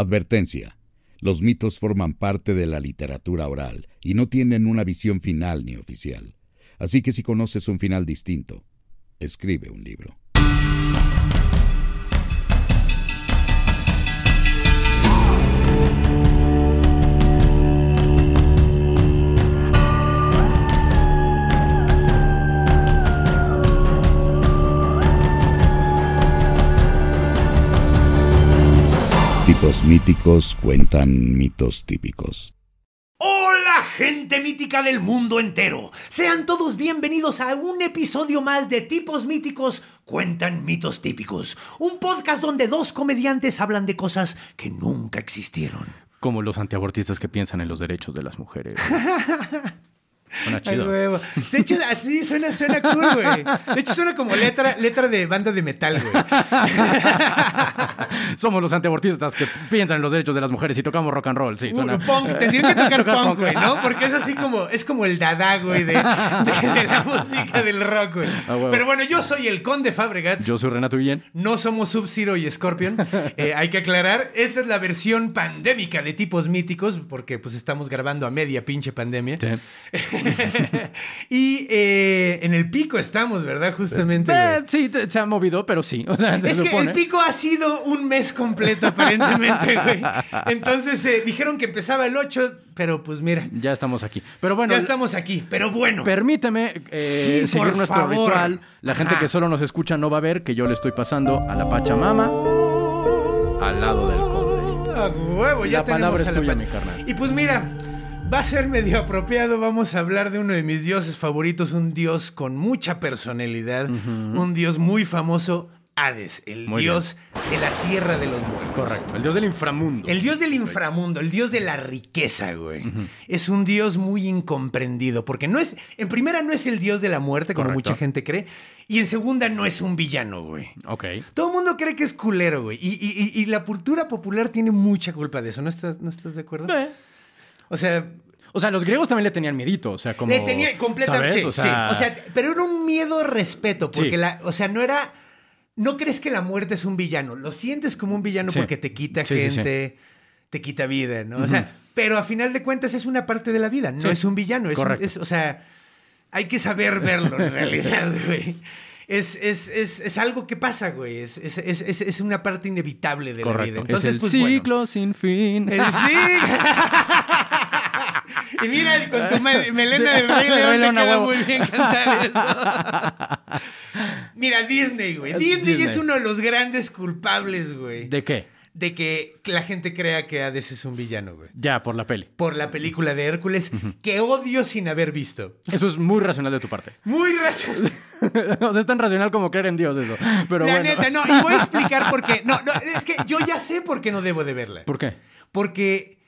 Advertencia. Los mitos forman parte de la literatura oral y no tienen una visión final ni oficial. Así que si conoces un final distinto, escribe un libro. Tipos míticos cuentan mitos típicos. Hola gente mítica del mundo entero. Sean todos bienvenidos a un episodio más de Tipos Míticos Cuentan Mitos Típicos. Un podcast donde dos comediantes hablan de cosas que nunca existieron. Como los antiabortistas que piensan en los derechos de las mujeres. Suena Ay, chido. huevo. De hecho, así suena, suena cool, güey. De hecho, suena como letra, letra de banda de metal, güey. Somos los antiabortistas que piensan en los derechos de las mujeres y tocamos rock and roll. Sí, suena- Uh, punk, tendrían que tocar Tocar punk, güey, ¿no? Porque es así como, es como el dada, güey, de, de- de la música del rock, güey. Ah. Pero bueno, yo soy el Conde Fabregat. Yo soy Renato Guillén. No somos Sub-Zero y Scorpion. Eh, hay que aclarar, esta es la versión pandémica de tipos míticos, porque pues estamos grabando a media pinche pandemia. y eh, en el pico estamos, ¿verdad? Justamente. Eh, sí, se ha movido, pero sí. O sea, se Es que el pico ha sido un mes completo, aparentemente, güey. Entonces eh, dijeron que empezaba el 8, pero pues mira, Ya estamos aquí. Pero bueno, ya estamos aquí. Pero bueno. permíteme eh, Sí, seguir por nuestro favor. ritual. La gente Ajá. que solo nos escucha no va a ver que yo le estoy pasando a la Pachamama al lado del conde. A huevo, ya La tenemos palabra a es la tuya, mi carnal. Y pues mira, va a ser medio apropiado. Vamos a hablar de uno de mis dioses favoritos, un dios con mucha personalidad, un dios muy famoso, Hades, el Muy dios de la tierra de los muertos. Correcto. El dios del inframundo. El dios del inframundo, el dios de la riqueza, güey. Es un dios muy incomprendido, porque no es, en primera no es el dios de la muerte, como Correcto. mucha gente cree, y en segunda no es un villano, güey. Ok. Todo el mundo cree que es culero, güey. Y, y- y- y la cultura popular tiene mucha culpa de eso. ¿No estás, no estás de acuerdo? Eh. O sea, O sea, los griegos también le tenían miedito. O sea, como. le tenía completamente. Sí, sí. O sea, pero era un miedo respeto. Porque Sí. la. O sea, no era. No crees que la muerte es un villano. Lo sientes como un villano porque te quita gente, te quita vida, ¿no? O sea, pero a final de cuentas es una parte de la vida. No es un villano. Es un- Correcto. es- o sea, hay que saber verlo en realidad, güey. Es, es, es, es algo que pasa, güey. Es, es, es, es- una parte inevitable de la vida. Correcto. Entonces, es el pues bueno. ciclo sin fin. El y mira, con tu me- melena de Rey León te queda muy bien cantar eso. mira, Disney, güey. Disney, Disney. es uno de los grandes culpables, güey. De... ¿De que la gente crea que Hades es un villano, güey. Ya, por la peli. Por la película de Hércules, que odio sin haber visto. Eso es muy racional de tu parte. Muy racional. o sea, es tan racional como creer en Dios eso. Pero la bueno. neta, no. Y voy a explicar por qué. No, no, es que yo ya sé por qué no debo de verla. ¿Por qué? Porque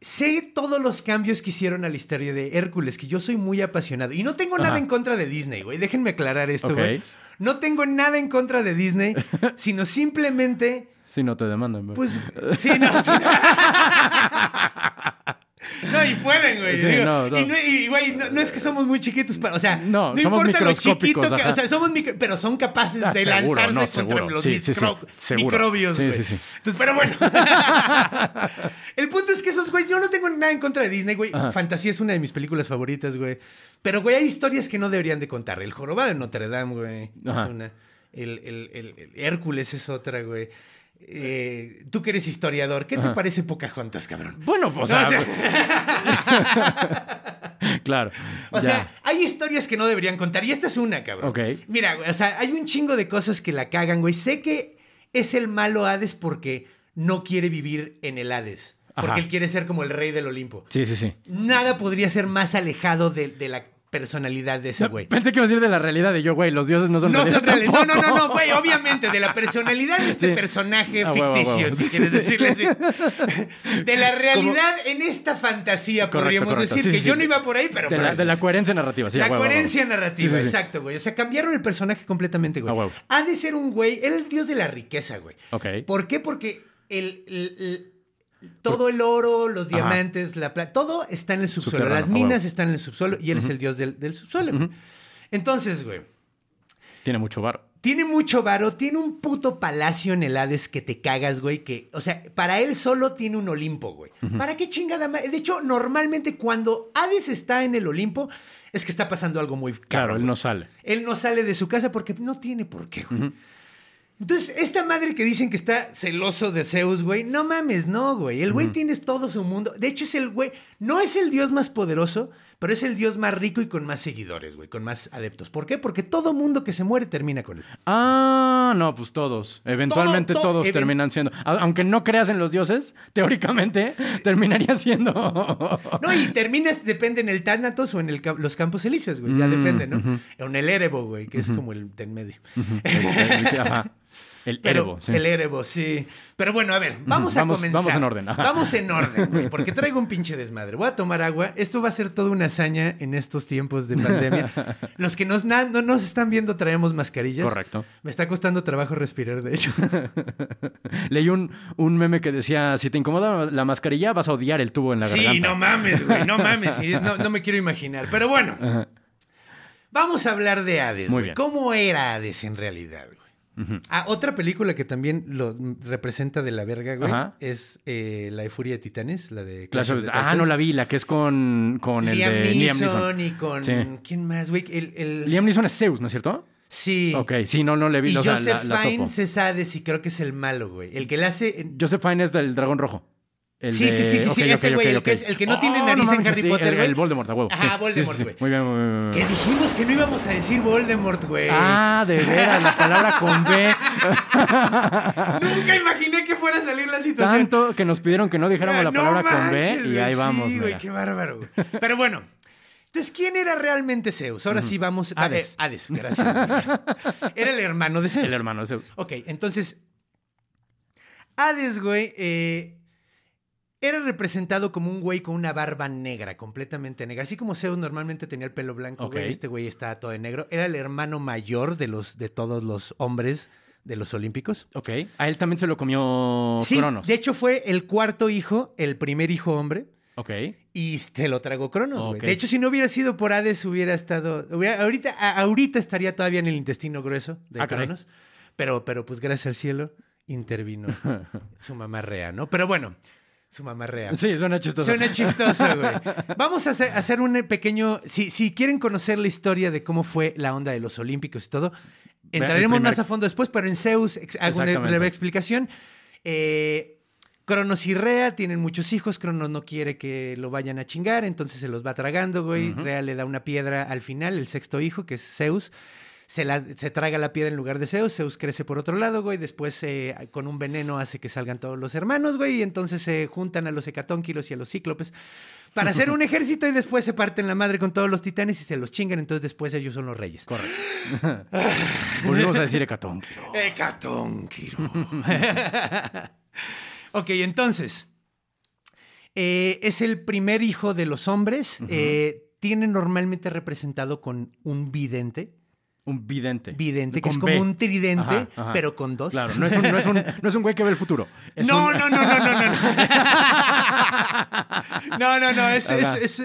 sé todos los cambios que hicieron a la historia de Hércules, que yo soy muy apasionado. Y no tengo nada en contra de Disney, güey. Déjenme aclarar esto, Ok. güey. No tengo nada en contra de Disney, sino simplemente, Si no te demandan. güey. pues, sí, no, sí, no. No, y pueden, güey. Sí, Digo, no, no. Y, güey, no, es que somos muy chiquitos, para, o sea, No, importa lo chiquito que, ajá. o sea, somos micro- pero son capaces Ah, de seguro, lanzarse contra seguro. los micro- microbios, Sí, güey. Entonces, pero bueno. El punto es que esos, güey, yo no tengo nada en contra de Disney, güey. Ajá. Fantasía es una de mis películas favoritas, güey. Pero, güey, hay historias que no deberían de contar. El jorobado de Notre Dame, güey. Es una. El, el- el- el Hércules es otra, güey. Eh, tú que eres historiador, ¿qué te parece Pocahontas, cabrón? Bueno, pues. No, ah, o sea- pues, claro. O ya. sea, hay historias que no deberían contar. Y esta es una, cabrón. Ok. Mira, o sea, hay un chingo de cosas que la cagan, güey. Sé que es el malo Hades porque no quiere vivir en el Hades. Porque Ajá. él quiere ser como el rey del Olimpo. Sí, sí, sí. Nada podría ser más alejado de, de la personalidad de ese güey. Pensé que iba a decir de la realidad de yo, güey, los dioses no son No, son reales no, no, no, no, güey, obviamente, de la personalidad de este Sí. personaje Ah, ficticio, huevo. si quieres decirle así. De la realidad en esta fantasía, Correcto, podríamos correcto. decir, Sí, que sí, yo no iba por ahí, pero... De la, de la coherencia narrativa, sí. la huevo, coherencia narrativa, exacto, güey. O sea, cambiaron el personaje completamente, güey. Ha de ser un güey, era el dios de la riqueza, güey. Ok. ¿Por qué? Porque el, el- el- todo el oro, los Ajá. diamantes, la plata, todo está en el subsuelo. Las minas huevo. están en el subsuelo y él es el dios del, del subsuelo. Entonces, güey, Tiene mucho varo. tiene mucho varo, tiene un puto palacio en el Hades que te cagas, güey, que, o sea, para él solo tiene un Olimpo, güey. ¿Para qué chingada De hecho, normalmente cuando Hades está en el Olimpo, es que está pasando algo muy Claro, cabrón, él güey. no sale. Él no sale de su casa porque no tiene por qué, güey. Entonces, esta madre que dicen que está celoso de Zeus, güey, no mames, no, güey. El güey tiene todo su mundo. De hecho, es el güey, no es el dios más poderoso, pero es el dios más rico y con más seguidores, güey, con más adeptos. ¿Por qué? Porque todo mundo que se muere termina con él. Ah, no, pues todos. Eventualmente Todo, todo, todos even- terminan siendo. Aunque no creas en los dioses, teóricamente terminaría siendo. No, y terminas, depende en el Tánatos o en el, los Campos Elíseos, güey. Ya Mm, depende, ¿no? O en el Erebo, güey, que es como el de en medio. el, el- ajá. El Pero, Erebo, sí. El Erebo, sí. Pero bueno, a ver, vamos a comenzar. vamos en orden, ajá. Vamos en orden, güey, porque traigo un pinche desmadre. Voy a tomar agua. Esto va a ser toda una hazaña en estos tiempos de pandemia. Los que nos, na- no nos están viendo traemos mascarillas. Correcto. Me está costando trabajo respirar, de hecho. Leí un, un meme que decía: si te incomoda la mascarilla, vas a odiar el tubo en la sí, garganta. no mames, güey, no mames. sí, no, no me quiero imaginar. Pero bueno, Ajá. vamos a hablar de Hades, Muy güey. bien. ¿Cómo era Hades en realidad, güey? Ah, otra película que también lo representa de la verga, güey, Ajá. es eh, La de Furia de Titanes, la de Clash of the- Ah, no la vi, la que es con, con Liam el de Liam Neeson Neeson. y con... Sí. ¿Quién más, güey? El, el- Liam Neeson es Zeus, ¿no es cierto? Sí. Ok, sí, no, no le vi. Y o sea, Joseph la, la topo. Fiennes es Hades y creo que es el malo, güey. El que le hace... Joseph Fiennes es del dragón rojo. El Sí, de- sí, sí, sí, ese güey, ok, el que ok. es- el que no tiene Oh, nariz en Harry sí, Potter, el- güey. El, Voldemort, a huevo. Ajá, sí. Voldemort, güey. Muy bien, muy bien, muy bien. Que dijimos que no íbamos a decir Voldemort, güey. Ah, de veras, la palabra con B. Nunca imaginé que fuera a salir la situación. Tanto que nos pidieron que no dijéramos la No palabra con manches, B y güey, ahí vamos. Sí, güey, qué bárbaro. güey. Pero bueno. Entonces, ¿quién era realmente Zeus? Ahora sí vamos... a- Hades. eh, Hades, gracias. güey. Era el hermano de Zeus. El hermano de Zeus. Ok, entonces. Hades, güey, eh, era representado como un güey con una barba negra, completamente negra. Así como Zeus normalmente tenía el pelo blanco, güey, este güey está todo de negro. Era el hermano mayor de, los, de todos los hombres de los Olímpicos. Ok. A él también se lo comió Sí, Cronos. de hecho fue el cuarto hijo, el primer hijo hombre. Ok. Y se lo tragó Cronos, güey. De hecho, si no hubiera sido por Hades, hubiera estado. hubiera- ahorita, ahorita estaría todavía en el intestino grueso de Ah, caray. Cronos. Pero, pero, pues gracias al cielo, intervino su mamá rea, ¿no? Pero bueno, su mamá rea. Sí, suena chistoso. Suena chistoso, güey. Vamos a hacer, un pequeño. Si, si quieren conocer la historia de cómo fue la onda de los Olímpicos y todo, entraremos primer- más a fondo después, pero en Zeus hago una breve explicación. Eh, Cronos y Rea tienen muchos hijos. Cronos no quiere que lo vayan a chingar, entonces se los va tragando, güey. Ujú. Rea le da una piedra al final, el sexto hijo, que es Zeus. Se, la- se traga la piedra en lugar de Zeus. Zeus crece por otro lado, güey. Después, eh, con un veneno, hace que salgan todos los hermanos, güey. Y entonces se juntan a los hecatónquilos y a los cíclopes para hacer un ejército. Y después se parten la madre con todos los titanes y se los chingan. Entonces, después ellos son los reyes. Correcto. Volvimos a decir hecatónquilo. Hecatónquiro. ok, entonces. eh, es el primer hijo de los hombres. eh, tiene normalmente representado con un vidente. Un vidente. Vidente, que es como B. un tridente, Ajá, ajá. pero con dos. Claro, no es, un, no, es un, no es un güey que ve el futuro. No, un- no, no, no, no, no, no. No, no, no. Es,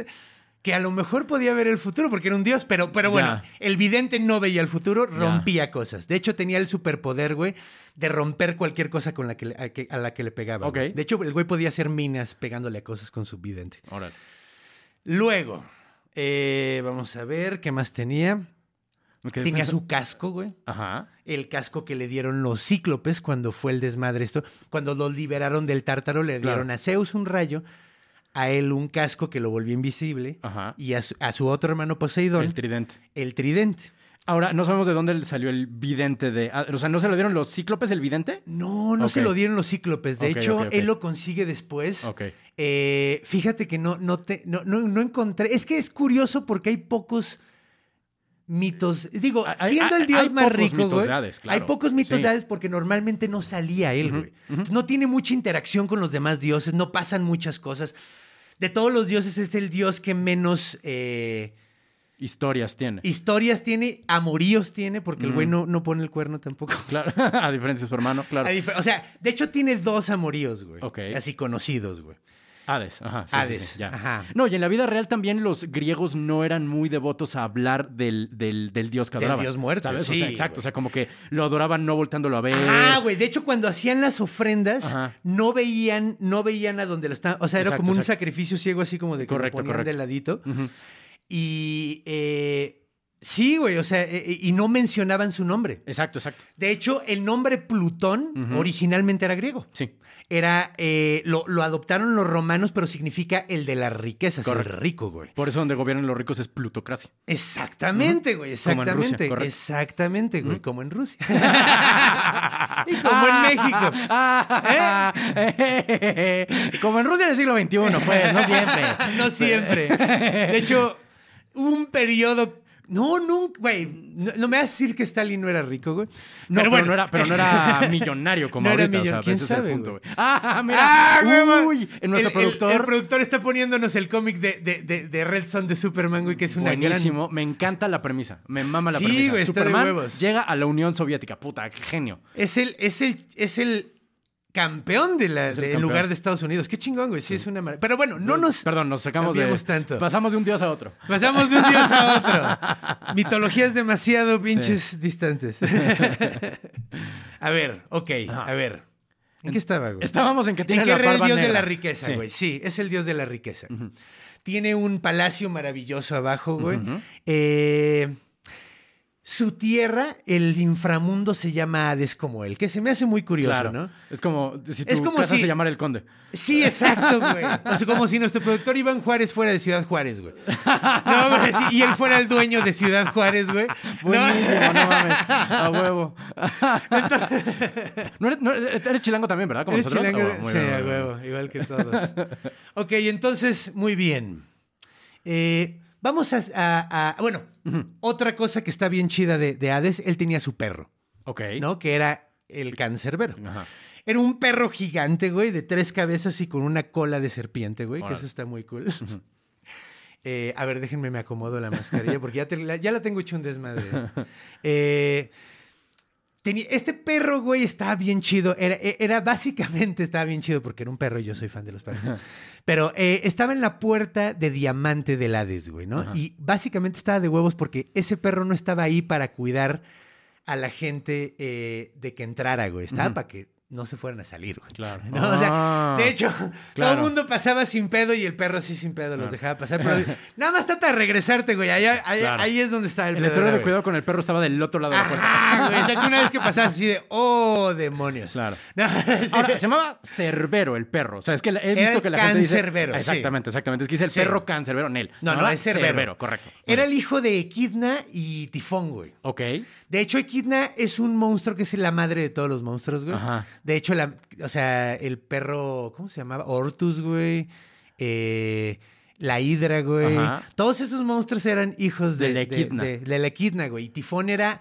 que a lo mejor podía ver el futuro porque era un dios, pero, pero bueno, Ya. el vidente no veía el futuro, rompía cosas. De hecho, tenía el superpoder, güey, de romper cualquier cosa con la que a, que- a la que le pegaba. De hecho, el güey podía hacer minas pegándole a cosas con su vidente. Órale. Luego, eh, vamos a ver qué más tenía. Tenía su casco, güey. Ajá. El casco que le dieron los cíclopes cuando fue el desmadre esto. Cuando los liberaron del tártaro, le Claro. dieron a Zeus un rayo, a él un casco que lo volvió invisible, Ajá. y a su, a su otro hermano Poseidón, El el, tridente. tridente. Ahora, no sabemos de dónde salió el vidente de. ah, O sea, ¿no se lo dieron los cíclopes el vidente? No, no se lo dieron los cíclopes. De hecho, él lo consigue después. Ok. Eh, fíjate que no, no, te, no, no, no encontré. Es que es curioso porque hay pocos mitos. Digo, Hay- siendo el dios hay más pocos rico, mitos güey, claro. hay pocos mitos Sí. de Hades porque normalmente no salía él, güey. No tiene mucha interacción con los demás dioses, no pasan muchas cosas. De todos los dioses es el dios que menos eh, Historias tiene. historias tiene, amoríos tiene, porque el güey no, no pone el cuerno tampoco. Claro, a diferencia de su hermano, claro. O sea, de hecho tiene dos amoríos, güey. Ok. Así conocidos, güey. Hades, ajá. sí, Hades, sí, ya. ajá. No, y en la vida real también los griegos no eran muy devotos a hablar del, del, del dios que Del adoraban. dios muerto, ¿sabes? O sí, sea, exacto. güey. O sea, como que lo adoraban no voltándolo a ver. Ah, güey. De hecho, cuando hacían las ofrendas, Ajá. no veían, no veían a donde lo estaban. O sea, era Exacto, como un exacto. sacrificio ciego, así como de que Correcto, lo ponían correcto. de ladito. Y eh, sí, güey. O sea, eh, y no mencionaban su nombre. Exacto, exacto. De hecho, el nombre Plutón originalmente era griego. Sí. Era, eh, lo, lo adoptaron los romanos, pero significa el de las riquezas, Correcto. el rico, güey. Por eso donde gobiernan los ricos es plutocracia. Exactamente, güey, Como en Rusia, exactamente. correcto. exactamente, güey, como en Rusia. y como en México. ¿Eh? Como en Rusia en el siglo XXI, pues, no siempre. no siempre. De hecho, un periodo. No, nunca, güey. No, no me vas a decir que Stalin no era rico, güey. No, pero, no era, pero no era millonario como No era ahorita. millon- o sea, ¿quién ese es el sabe, punto, güey? güey. Ah, mira. ¡Ah, güey! Uy, en nuestro El- productor. El, productor está poniéndonos el cómic de, de, de, de Red Son de Superman, güey, que es una Buenísimo. Me encanta la premisa. Me mama la Sí, premisa. güey, está de Superman huevos. llega a la Unión Soviética. Puta, qué genio. Es el, es el, es el campeón de del campeón. lugar de Estados Unidos. Qué chingón, güey. Sí, es una maravilla. Pero bueno, no nos. Perdón, nos sacamos de. tanto. Pasamos de un dios a otro. Pasamos de un dios a otro. Mitologías demasiado pinches distantes. a ver, ok, Ajá. a ver. ¿En qué estaba, güey? Estábamos en que tiene ¿En qué la era el dios de la riqueza, Sí. güey? Sí, es el dios de la riqueza. Tiene un palacio maravilloso abajo, güey. Eh, su tierra, el inframundo, se llama Hades como él, que se me hace muy curioso, Claro. ¿no? Es como si tu Es como casa si- se llamara el conde. Sí, exacto, güey. O sea, como si nuestro productor Iván Juárez fuera de Ciudad Juárez, güey. No, sí, y él fuera el dueño de Ciudad Juárez, güey. No. Buenísimo, no, mames. A huevo. no, eres, no, eres chilango también, ¿verdad? Como ¿Eres nosotros. chilango? Oh, sí, bien, a huevo, igual que todos. ok, entonces, muy bien. Eh, vamos a, a- a- Bueno, otra cosa que está bien chida de, de Hades, él tenía su perro, Ok. ¿no? Que era el cancerbero. Ajá. Era un perro gigante, güey, de tres cabezas y con una cola de serpiente, güey, que eso está muy cool. Eh, a ver, déjenme me acomodo la mascarilla porque ya, te- la, ya la tengo hecho un desmadre. Eh, tenía- este perro, güey, estaba bien chido. Era, e- era básicamente, estaba bien chido porque era un perro y yo soy fan de los perros. Pero eh, estaba en la puerta de diamante del Hades, güey, ¿no? Ajá. Y básicamente estaba de huevos porque ese perro no estaba ahí para cuidar a la gente eh, de que entrara, güey. Estaba para que no se fueran a salir, güey. Claro. ¿no? O sea, Ah, de hecho, todo el mundo pasaba sin pedo y el perro sí sin pedo los dejaba pasar. Pero nada más trata de regresarte, güey. Ahí, ahí- Claro. ahí es donde está el, El pedo, letrero de cuidado con el perro estaba del otro lado de la puerta. Ajá, güey. O sea, que una vez que pasabas así de, oh, demonios. Claro. No, Ahora, se llamaba Cerbero el perro. O sea, es que he visto que la gente dice... cancerbero, sí. Exactamente, exactamente. Es que dice el Sí. perro cancerbero, Nel. No, no, llamaba es Cerbero. correcto. Era el hijo de Equidna y Tifón, güey. Ok. De hecho, Equidna es un monstruo que es la madre de todos los monstruos, güey. Ajá. De hecho, la, o sea, el perro, ¿cómo se llamaba? Ortus, güey. Eh, la Hidra, güey. Ajá. Todos esos monstruos eran hijos de, De la de- Equidna. de- de la Equidna, güey. Y Tifón era.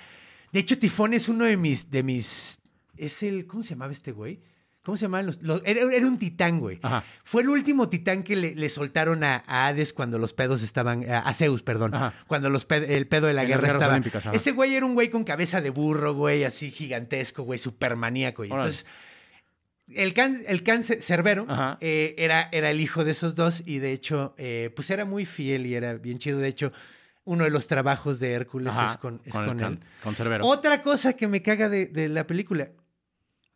De hecho, Tifón es uno de mis. De mis es el. ¿Cómo se llamaba este güey? ¿Cómo se los.? los- era, era un titán, güey. Ajá. Fue el último titán que le, le soltaron a, a Hades cuando los pedos estaban. A, Zeus, perdón. Ajá. Cuando los ped- el pedo de la En guerra estaba. olímpicas. Ese güey era un güey con cabeza de burro, güey, así gigantesco, güey, súper maníaco. Y entonces. El, can, el cáncer, Cerbero, eh, era, era el hijo de esos dos y de hecho, eh, pues era muy fiel y era bien chido. De hecho, uno de los trabajos de Hércules Ajá. es con, es el con can- él. Con Cerbero. Otra cosa que me caga de, de la película,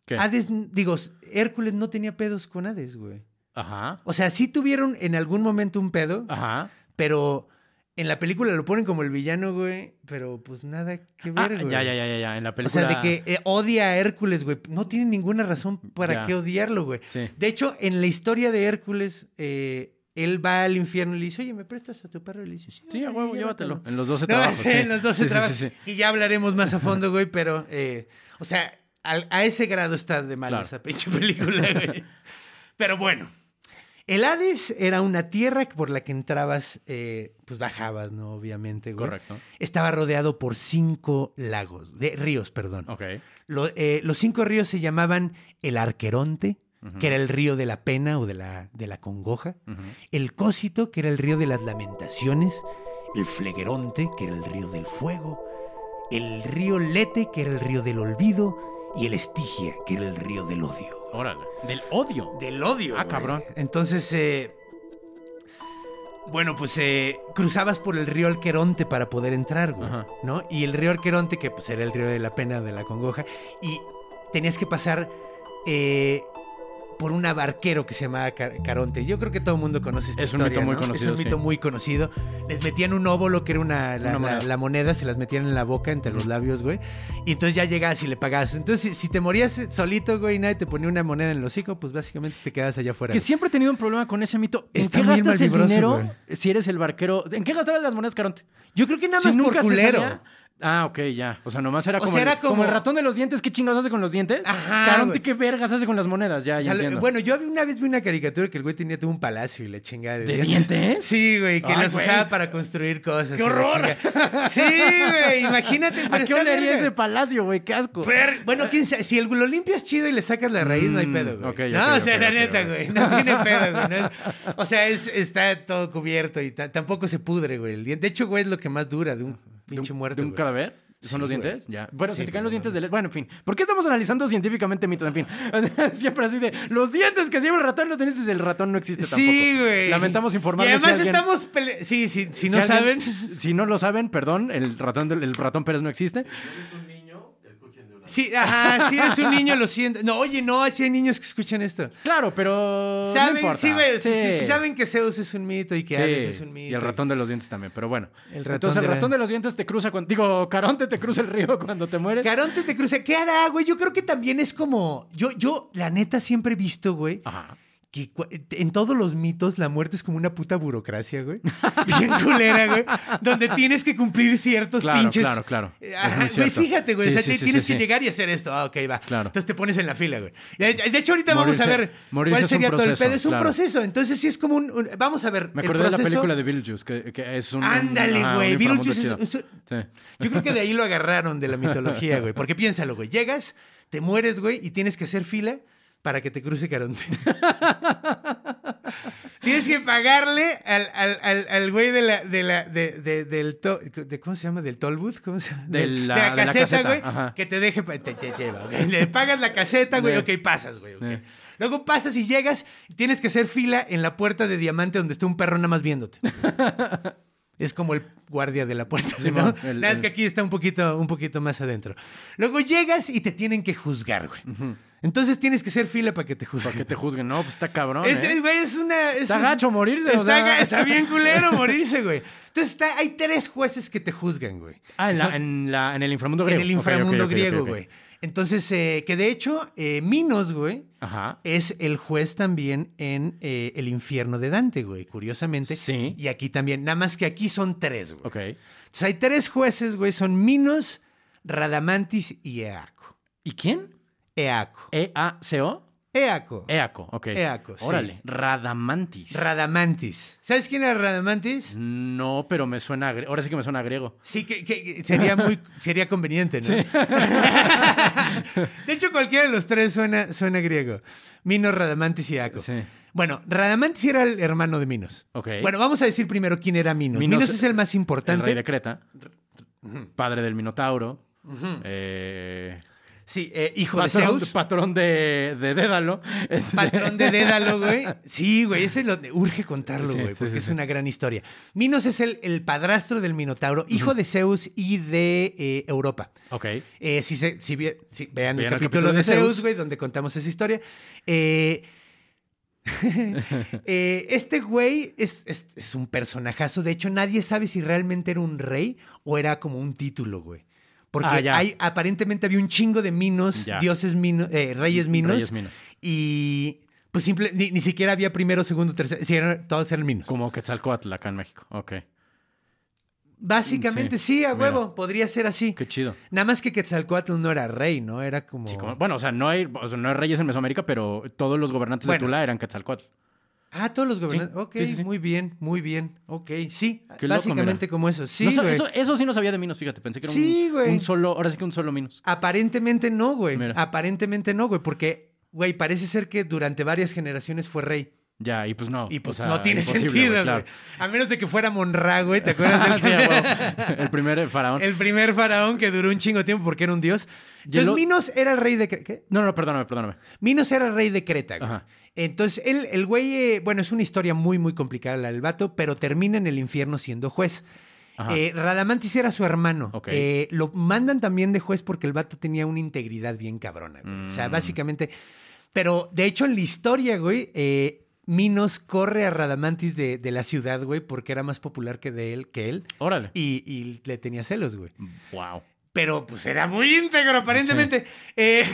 ¿Qué? Hades, digo, Hércules no tenía pedos con Hades, güey. Ajá. O sea, sí tuvieron en algún momento un pedo, Ajá. pero en la película lo ponen como el villano, güey, pero pues nada que Ah, ver, güey. ya, ya, ya, ya. En la O película... sea, de que eh, odia a Hércules, güey. No tiene ninguna razón para Ya. qué odiarlo, güey. Sí. De hecho, en la historia de Hércules, eh, él va al infierno y le dice, oye, ¿me prestas a tu perro? Y le dice, sí, Sí, a huevo, llévatelo. En los 12 No, trabajos. sí, en los 12 Sí, trabajos. sí, sí. Y ya hablaremos más a fondo, güey, pero, eh, o sea, al- a ese grado está de mal Claro. esa pinche película, güey. Pero bueno, el Hades era una tierra por la que entrabas, eh, pues bajabas, ¿no? Obviamente, güey. Correcto. Estaba rodeado por cinco lagos, de ríos, perdón. Ok. Lo- eh, los cinco ríos se llamaban el Arqueronte, que era el río de la pena o de la, de la congoja. El Cósito, que era el río de las lamentaciones. El Flegeronte, que era el río del fuego. El río Lete, que era el río del olvido. Y el Estigia, que era el río del odio. Órale. Del odio. Del odio. Ah, güey. cabrón. Entonces, eh, bueno, pues eh, cruzabas por el río Alqueronte para poder entrar, güey. Ajá. ¿No? Y el río Alqueronte, que pues era el río de la pena, de la congoja. Y tenías que pasar eh, por un barquero que se llamaba Car- Caronte. Yo creo que todo el mundo conoce esta Es un mito muy ¿no? conocido, Es un sí. mito muy conocido. Les metían un óvulo, que era una, la, Una moneda. la moneda, se las metían en la boca, entre los labios, güey. Y entonces ya llegabas y le pagabas. Entonces, si, si te morías solito, güey, y nadie te ponía una moneda en el hocico, pues básicamente te quedabas allá afuera. Que güey. siempre he tenido un problema con ese mito. ¿En Está qué bien gastas el dinero güey. si eres el barquero? ¿En qué gastabas las monedas, Caronte? Yo creo que nada Si más por nunca se culero. salía- Ah, ok, ya. O sea, nomás era O como, sea, el, era como... como- el ratón de los dientes. ¿Qué chingados hace con los dientes? Ajá, Caronte. ¿qué vergas hace con las monedas? Ya, O ya entiendo. bueno, yo una vez vi una caricatura que el güey tenía todo un palacio y la chingada de, ¿De dientes? Sí, güey, que Ay, las güey. usaba para construir cosas. ¡Qué horror! Sí, güey, imagínate. ¿A pero qué olería ese palacio, güey? ¡Qué asco! Per- bueno, quién sabe, si el, lo limpias chido y le sacas la raíz, no hay Mm, pedo, güey. ok, no, o sea, la neta, güey, no tiene pedo, güey. no es- o sea, es, está todo cubierto y ta- tampoco se pudre, güey. el diente. De hecho, güey, es lo que más dura de un pinche ¿De un- muerto, ¿De un güey. cadáver? ¿Son Sí, los güey. dientes? Ya. Bueno, Sí, se te caen no los dientes mames. de... Bueno, en fin. ¿Por qué estamos analizando científicamente mitos? En fin. siempre así de... Los dientes que se lleva el ratón, los dientes del ratón no existe tampoco. Sí, güey. Lamentamos Y informarles además si alguien- estamos... pele- Sí, sí, si no si alguien- saben... Si no lo saben, perdón, el ratón, del- el ratón Pérez no existe. Sí, ajá, si eres un niño, lo siento. No, oye, no, si hay niños que escuchan esto. Claro, pero... no Saben, importa. sí, güey, sí, sí, Sí. sí saben que Zeus es un mito y que Hades es un mito. y el ratón de los dientes también, pero bueno. El ratón Entonces el ratón de los dientes te cruza cuando... Digo, Caronte te cruza el río cuando te mueres. Caronte te cruza. ¿Qué hará, güey? Yo creo que también es como. Yo, yo, la neta, siempre he visto, güey, Ajá. Que en todos los mitos la muerte es como una puta burocracia, güey. Bien culera, güey. Donde tienes que cumplir ciertos Claro, pinches. claro, claro. Muy güey, fíjate, güey. Sí, o sea, sí, tienes sí, que llegar y hacer esto. Ah, ok, va. Claro. Entonces te pones en la fila, güey. De hecho, ahorita vamos a ver cuál sería todo el pedo. Es un claro. proceso. Entonces sí es como un. un- vamos a ver. Me el acordé de la película de Beetlejuice, que, que es un... Ándale, un güey. Beetlejuice es- es-. Yo creo que de ahí lo agarraron de la mitología, güey. Porque piénsalo, güey. Llegas, te mueres, güey, y tienes que hacer fila para que te cruce Caronte. tienes que pagarle al, al, al, al güey de la, de la, de, de- del, to- de, ¿cómo se llama? Del tollbooth, ¿cómo se llama? De la- caseta, güey, ajá. que te deje, te, te lleva. Le pagas la caseta, güey, ok, pasas, güey, ok. Sí. Luego pasas y llegas y tienes que hacer fila en la puerta de diamante donde está un perro nada más viéndote. Es como el guardia de la puerta, ¿no? Simón, el- Nada el- que aquí está un poquito, un poquito más adentro. Luego llegas y te tienen que juzgar, güey. Entonces tienes que hacer fila para que te juzguen. Para que te juzguen. No, pues está cabrón, Es, ¿eh? es, güey, es una... es- Está gacho morirse, Está, o sea. ga- está bien culero morirse, güey. Entonces está, hay tres jueces que te juzgan, güey. Ah, en, Son- la, en, la- en el inframundo griego. en el inframundo griego, güey. Entonces, eh, que de hecho, eh, Minos, güey, Ajá. es el juez también en eh, el infierno de Dante, güey, curiosamente. Sí. Y aquí también, nada más que aquí son tres, güey. Ok. Entonces hay tres jueces, güey, son Minos, Radamantis y Eaco. ¿Y quién? Eaco. ¿E-A-C-O? Eaco. Eaco, ok. Eaco, sí. Órale. Radamantis. Radamantis. ¿Sabes quién era Radamantis? no, pero me suena... Ahora sí que me suena a griego. Sí, que, sería muy sería conveniente, ¿no? de hecho, cualquiera de los tres suena, suena griego. Minos, Radamantis y Eaco. Sí. Bueno, Radamantis era el hermano de Minos. Ok. Bueno, vamos a decir primero quién era Minos. Minos- Minos, es el más El importante. rey de Creta. Padre del Minotauro. eh, Sí, eh, hijo patrón, de Zeus. patrón de, de Dédalo. Este, Patrón de Dédalo, güey. Sí, güey, ese lo urge contarlo, Sí, güey, porque sí, es sí. una gran historia. Minos es el, el padrastro del Minotauro, hijo de Zeus y de eh, Europa. Ok. Eh, si, se, si, vean Vean el el capítulo, capítulo de de Zeus, Zeus. güey, donde contamos esa historia. Eh, eh, este güey es, es- es un personajazo. De hecho, nadie sabe si realmente era un rey o era como un título, güey. Porque Ah, hay, aparentemente había un chingo de minos, Ya. dioses minos, eh, reyes minos. Reyes Minos. Y Pues simple, ni, ni siquiera había primero, segundo, tercero. Sí, eran- todos eran minos. Como Quetzalcoatl acá en México. Ok. Básicamente Sí, sí, a mira. huevo, podría ser así. Qué chido. Nada más que Quetzalcoatl no era rey, ¿no? Era como... Sí, como- bueno, o sea, no hay, o sea, no hay reyes en Mesoamérica, pero todos los gobernantes Bueno. de Tula eran Quetzalcoatl. Ah, todos los gobernantes. Sí, ok, sí, sí, sí. muy bien, muy bien. Ok, sí. Qué básicamente como eso. Sí, No sa- güey. eso, eso sí no sabía de Minos, fíjate. Pensé que era un- güey. un, solo, ahora sí que un solo Minos. Aparentemente no, güey. Mira. Aparentemente no, güey. Porque, güey, parece ser que durante varias generaciones fue rey. Ya, y pues no. Y pues o sea, no tiene sentido, güey. claro. A menos de que fuera Monra, güey. ¿Te acuerdas del Sí, a huevo. El primer faraón. El primer faraón que duró un chingo de tiempo porque era un dios. Entonces, Minos era el rey de... Cre- ¿Qué? No, no, perdóname, perdóname. Minos era el rey de Creta, güey. Ajá. Entonces, él, el güey, eh, bueno, es una historia muy, muy complicada la del vato, pero termina en el infierno siendo juez. Eh, Radamantis era su hermano. Eh, lo mandan también de juez porque el vato tenía una integridad bien cabrona. güey. O sea, Mm. básicamente. Pero de hecho, en la historia, güey, eh, Minos corre a Radamantis de, de la ciudad, güey, porque era más popular que de él, que él. Órale. Y, y le tenía celos, güey. Wow. Pero pues era muy íntegro, aparentemente. Eh,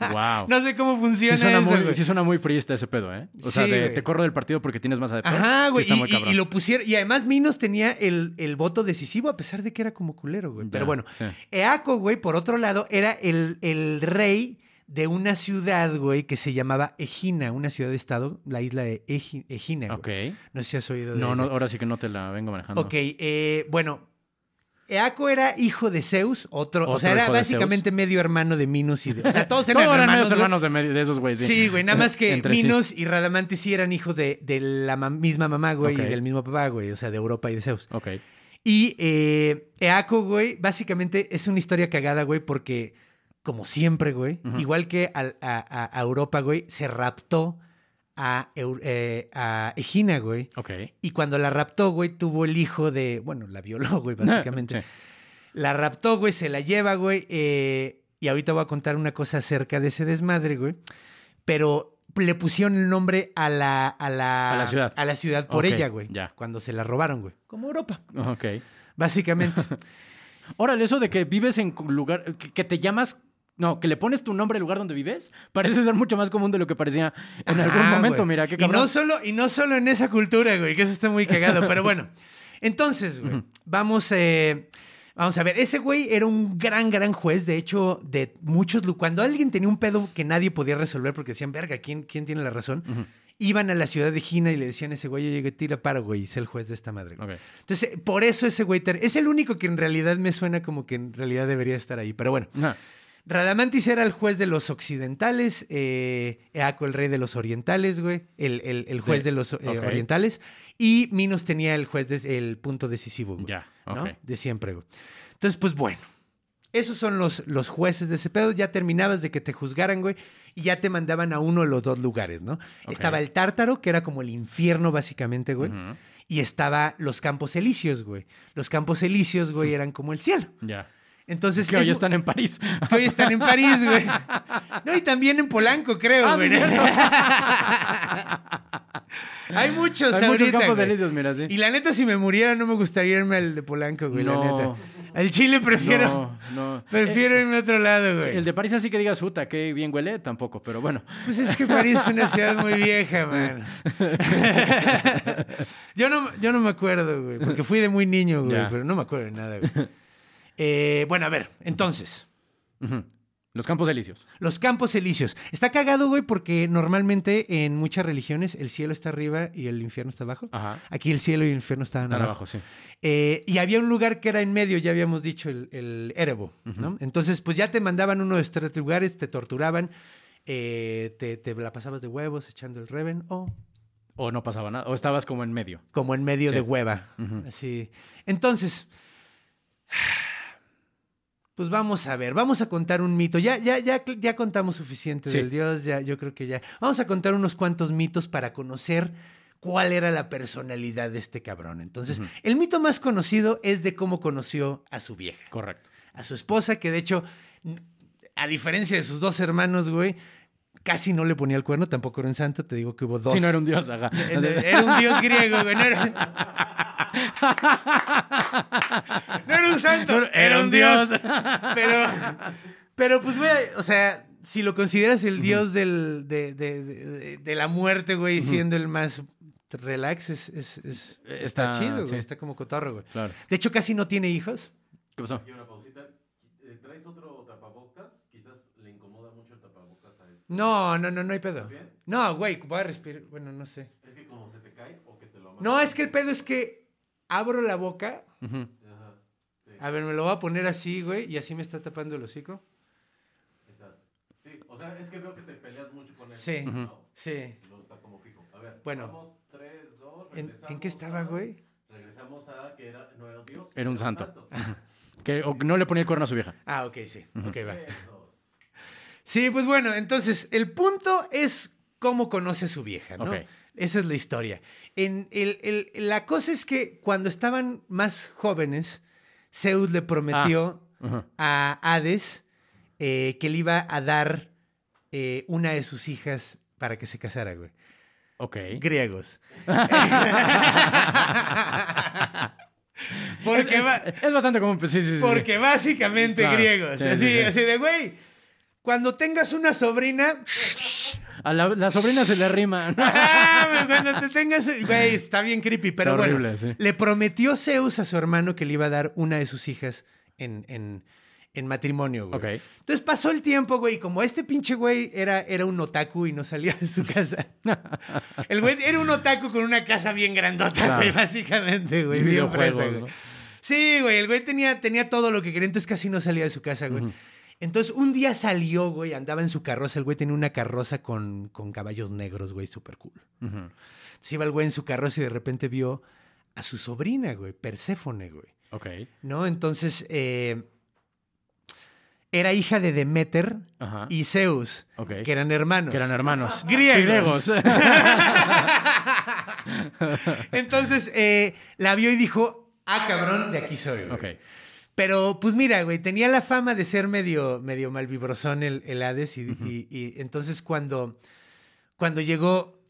Wow. no sé cómo Sí funciona suena, eso, muy, güey. sí suena muy priista ese pedo, ¿eh? O sea, Sí, de, te corro del partido porque tienes más adeptos. Ajá, Sí güey. está y, muy y- cabrón. y lo pusieron. Y además Minos tenía el, el voto decisivo, a pesar de que era como culero, güey. Pero bueno, sí. Eaco, güey, por otro lado, era el, el rey de una ciudad, güey, que se llamaba Egina, una ciudad-estado, la isla de Egi- Egina, güey. Ok. No sé si has oído de No, ella. no, ahora sí que no te la vengo manejando. Ok, eh, bueno. Eaco era hijo de Zeus, otro, o sea, era de básicamente medio hermano de Minos y de. O sea, todos Todos eran eran hermanos. hermanos de, medio- de esos güeyes. Sí, güey, nada más que Entre sí. Minos y Radamantis sí eran hijos de, de la ma- misma mamá, güey, y del mismo papá, güey, o sea, de Europa y de Zeus. Ok. Y eh, Eaco, güey, básicamente es una historia cagada, güey, porque, como siempre, güey, igual que a, a- a Europa, güey, se raptó a, eh, a Egina, güey. Ok. Y cuando la raptó, güey, tuvo el hijo de, bueno, la violó, güey, básicamente. Sí. La raptó, güey, se la lleva, güey. eh, y ahorita voy a contar una cosa acerca de ese desmadre, güey. Pero le pusieron el nombre a la, a la, A la ciudad. a la ciudad por ella, güey. ya. Cuando se la robaron, güey. Como Europa, Ok. básicamente. Órale, eso de que vives en lugar. Que te llamas. No, que le pones tu nombre al lugar donde vives, parece ser mucho más común de lo que parecía en algún momento. güey. Mira, qué y cabrón. no solo Y no solo en esa cultura, güey, que eso está muy cagado. pero bueno, entonces, güey, vamos, eh, vamos a ver. Ese güey era un gran, gran juez. De hecho, de muchos... Cuando alguien tenía un pedo que nadie podía resolver porque decían, verga, ¿quién, quién tiene la razón? Iban a la ciudad de Gina y le decían a ese güey, oye, tira paro, güey, y sé el juez de esta madre. güey". Ok. Entonces, por eso ese güey es el único que en realidad me suena como que en realidad debería estar ahí. Pero bueno. Radamantis era el juez de los occidentales, eh, Eaco el rey de los orientales, güey, el, el- el juez De- de, los eh, orientales, y Minos tenía el juez, de- el punto decisivo, güey, Ya, ¿no? ok. De siempre, güey. Entonces, pues bueno, esos son los, los jueces de ese pedo, ya terminabas de que te juzgaran, güey, y ya te mandaban a uno de los dos lugares, ¿no? Estaba el Tártaro, que era como el infierno, básicamente, güey, y estaba los Campos Elíseos, güey. Los Campos Elíseos, güey, eran como el cielo. Ya. Entonces, Que hoy es están en París. que hoy están en París, güey. No, y también en Polanco, creo, Ah, güey. sí. Hay muchos Hay muchos ahorita, campos güey. elíseos, mira, sí. Y la neta, si me muriera, no me gustaría irme al de Polanco, güey, la No. neta. Al Chile prefiero, No, no. prefiero irme a otro lado, Eh, güey. el de París así que digas, puta, qué bien huele, tampoco, pero bueno. Pues es que París es una ciudad muy vieja, man. yo, no, yo no me acuerdo, güey, porque fui de muy niño, güey, Ya. pero no me acuerdo de nada, güey. Eh, bueno, a ver, entonces. Los campos elíseos. Los campos elíseos. Está cagado, güey, porque normalmente en muchas religiones el cielo está arriba y el infierno está abajo. Ajá. Aquí el cielo y el infierno estaban Están abajo. abajo, sí. Eh, y había un lugar que era en medio, ya habíamos dicho, el, el Erebo, ¿no? Entonces, pues ya te mandaban uno de estos tres lugares, te torturaban, eh, te, te la pasabas de huevos echando el reven o O no pasaba nada. O estabas como en medio. como en medio Sí. de hueva. Ujú. Así. Entonces, pues vamos a ver, vamos a contar un mito. Ya, ya, ya, ya contamos suficiente Sí. del dios, ya, yo creo que ya. Vamos a contar unos cuantos mitos para conocer cuál era la personalidad de este cabrón. Entonces, el mito más conocido es de cómo conoció a su vieja, Correcto. a su esposa, que de hecho, a diferencia de sus dos hermanos, güey, casi no le ponía el cuerno, tampoco era un santo, te digo que hubo dos. Sí, no era un dios, ajá. Era un dios griego, güey. No era, no era un santo, No, era un dios. Pero, pero pues, güey, o sea, si lo consideras el dios del, de, de- de- de la muerte, güey, siendo el más relax, es, es- es- está, Está- chido, güey. sí. Está como cotorro, güey. Claro. De hecho, casi no tiene hijos. ¿Qué pasó? Y una pausita. Eh, ¿Traes otro tapabocas? Quizás le incomoda mucho el tapabocas a este. No, no, no, no hay pedo. ¿Bien? No, güey, voy a respirar. Bueno, no sé. Es que como se te cae o que te lo No, es que el pedo es que abro la boca. Ujú. Ajá. Sí, A ver, me lo voy a poner así, güey, y así me está tapando el hocico. estás. Sí, o sea, es que veo que te peleas mucho con él. Sí. ¿no? Sí. Y luego está como fijo. A ver. Bueno. Vamos, tres, dos, ¿En, regresamos en qué estaba, a- güey? Regresamos a que era, no era un dios. Era un santo. Que o no le ponía el cuerno a su vieja. Ah, ok, sí. Ok, va. Dos. Sí, pues bueno, entonces, el punto es cómo conoce a su vieja, ¿no? Esa es la historia. En el, el- la cosa es que cuando estaban más jóvenes, Zeus le prometió Ajá. a Hades eh, que le iba a dar eh, una de sus hijas para que se casara, güey. Ok. Griegos. Porque. Es bastante común, pues sí, sí, sí. Porque básicamente Claro. griegos. Sí, así, sí, sí. así de, güey, cuando tengas una sobrina, A la, la sobrina se le rima. ah, cuando te tengas, güey, está bien creepy, pero Está bueno, horrible, sí. le prometió Zeus a su hermano que le iba a dar una de sus hijas en, en, en matrimonio, güey. Ok. Entonces pasó el tiempo, güey, y como este pinche güey era, era un otaku y no salía de su casa. el güey era un otaku con una casa bien grandota, Claro. güey, básicamente, güey, bien fresa, güey. ¿no? Sí, güey, el güey tenía, tenía todo lo que quería, entonces casi no salía de su casa, güey. Entonces, un día salió, güey, andaba en su carroza. El güey tenía una carroza con, con caballos negros, güey, súper cool. Ujú. Entonces iba el güey en su carroza y de repente vio a su sobrina, güey, Perséfone, güey. Ok. ¿No? Entonces, eh, era hija de Demeter Ajá. y Zeus, que eran hermanos. Que eran hermanos. Griegos. Griegos. Entonces, eh, la vio y dijo, ah, cabrón, de aquí soy, güey. ok. Pero, pues mira, güey, tenía la fama de ser medio, medio malvibrosón el, el Hades. Y, y- y entonces cuando, cuando llegó,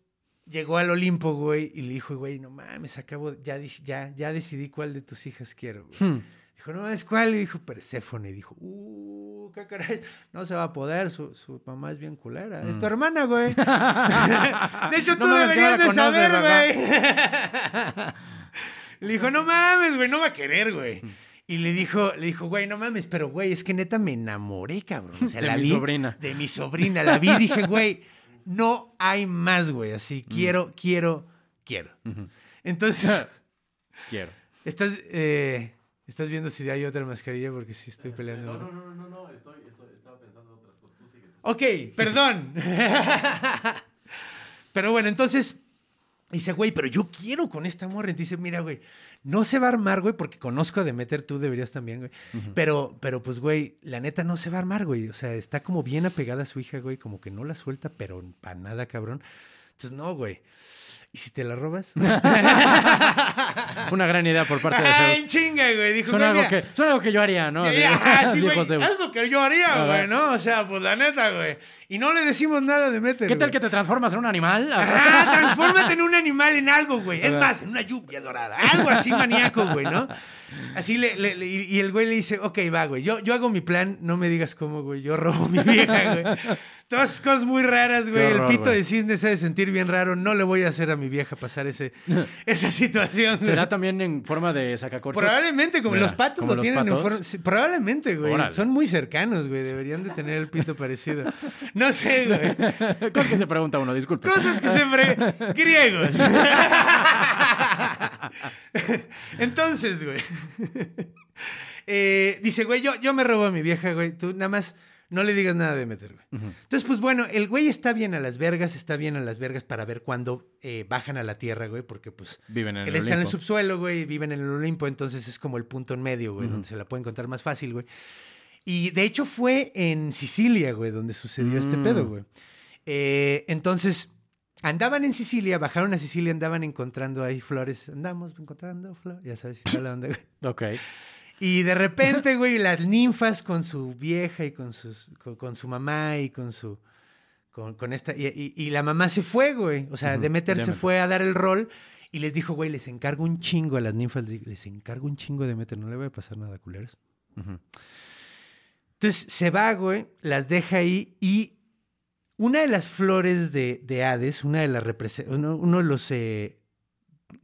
llegó al Olimpo, güey, y le dijo, güey, no mames, acabo, ya, dije- ya, ya decidí cuál de tus hijas quiero, güey. Hmm. Dijo, no, es cuál. Y dijo, Perséfone. Y dijo, uh, qué caray, no se va a poder, su, su mamá es bien culera. Es tu hermana, güey. de hecho. No tú deberías de conoces, saber, güey. Le dijo, no mames, güey, no va a querer, güey. Y le dijo, le dijo, güey, no mames, pero güey, es que neta me enamoré, cabrón. O sea, De la mi vi. sobrina. De mi sobrina. La vi y dije, güey, no hay más, güey. Así, quiero, quiero, quiero. Entonces, Quiero. estás, eh, estás viendo si hay otra mascarilla porque sí estoy peleando. No, ¿no? no, no, no, no, estoy, estoy, estaba pensando en otras cosas. Tú sigue, tú Ok, perdón. pero bueno, entonces dice, güey, pero yo quiero con esta morra. Y dice, mira, güey, no se va a armar, güey, porque conozco a Demeter, tú deberías también, güey. Pero, pero pues, güey, la neta no se va a armar, güey. O sea, está como bien apegada a su hija, güey, como que no la suelta, pero para nada, cabrón. Entonces, no, güey. ¿Y si te la robas? Una gran idea por parte de ¡Ay, Zeus. chinga, güey! Dijo, Suena "Güey, algo, que, suena algo que yo haría, ¿no? Sí, De- ajá, sí, güey. Es lo que yo haría, güey, ¿no? O sea, pues la neta, güey. Y no le decimos nada de Meter. ¿Qué tal güey. que te transformas en un animal? Ajá, transfórmate en un animal, en algo, güey. Es más, en una lluvia dorada. Algo así maníaco, güey, ¿no? Así le, le- le- y el güey le dice, ok, va, güey. Yo, yo hago mi plan, no me digas cómo, güey. Yo robo mi vieja, güey. Todas cosas muy raras, güey. horror, el pito güey. de cisne se ha de sentir bien raro. No le voy a hacer a mi vieja pasar ese, esa situación. ¿Será también en forma de sacacorchos? Probablemente, como Mira, los patos como lo los tienen en forma. sí, probablemente, güey. Órale. Son muy cercanos, güey. Deberían de tener el pito parecido. No sé, güey. Cosas que se pregunta uno, disculpe. Cosas que siempre. griegos. Entonces, güey. eh, dice, güey, yo, yo me robo a mi vieja, güey. Tú nada más no le digas nada de meter, güey. Entonces, pues bueno, el güey está bien a las vergas, está bien a las vergas para ver cuándo eh, bajan a la tierra, güey, porque pues. Viven en Él el está en el subsuelo, güey, viven en el Olimpo, entonces es como el punto en medio, güey, donde se la puede encontrar más fácil, güey. Y de hecho fue en Sicilia, güey, donde sucedió este Mm. pedo, güey. Eh, entonces, andaban en Sicilia, bajaron a Sicilia, andaban encontrando ahí flores. Andamos encontrando flores, ya sabes, toda la onda, güey. Ok. Y de repente, güey, las ninfas con su vieja y con, sus, con, con su mamá y con su. Con, con esta. Y, y- y la mamá se fue, güey. O sea, Ujú, Demeter se fue a dar el rol y les dijo, güey, les encargo un chingo a las ninfas. Les encargo un chingo de Demeter. No le va a pasar nada, culeros. Entonces se va, güey, las deja ahí y una de las flores de, de Hades, una de las uno, uno de los eh,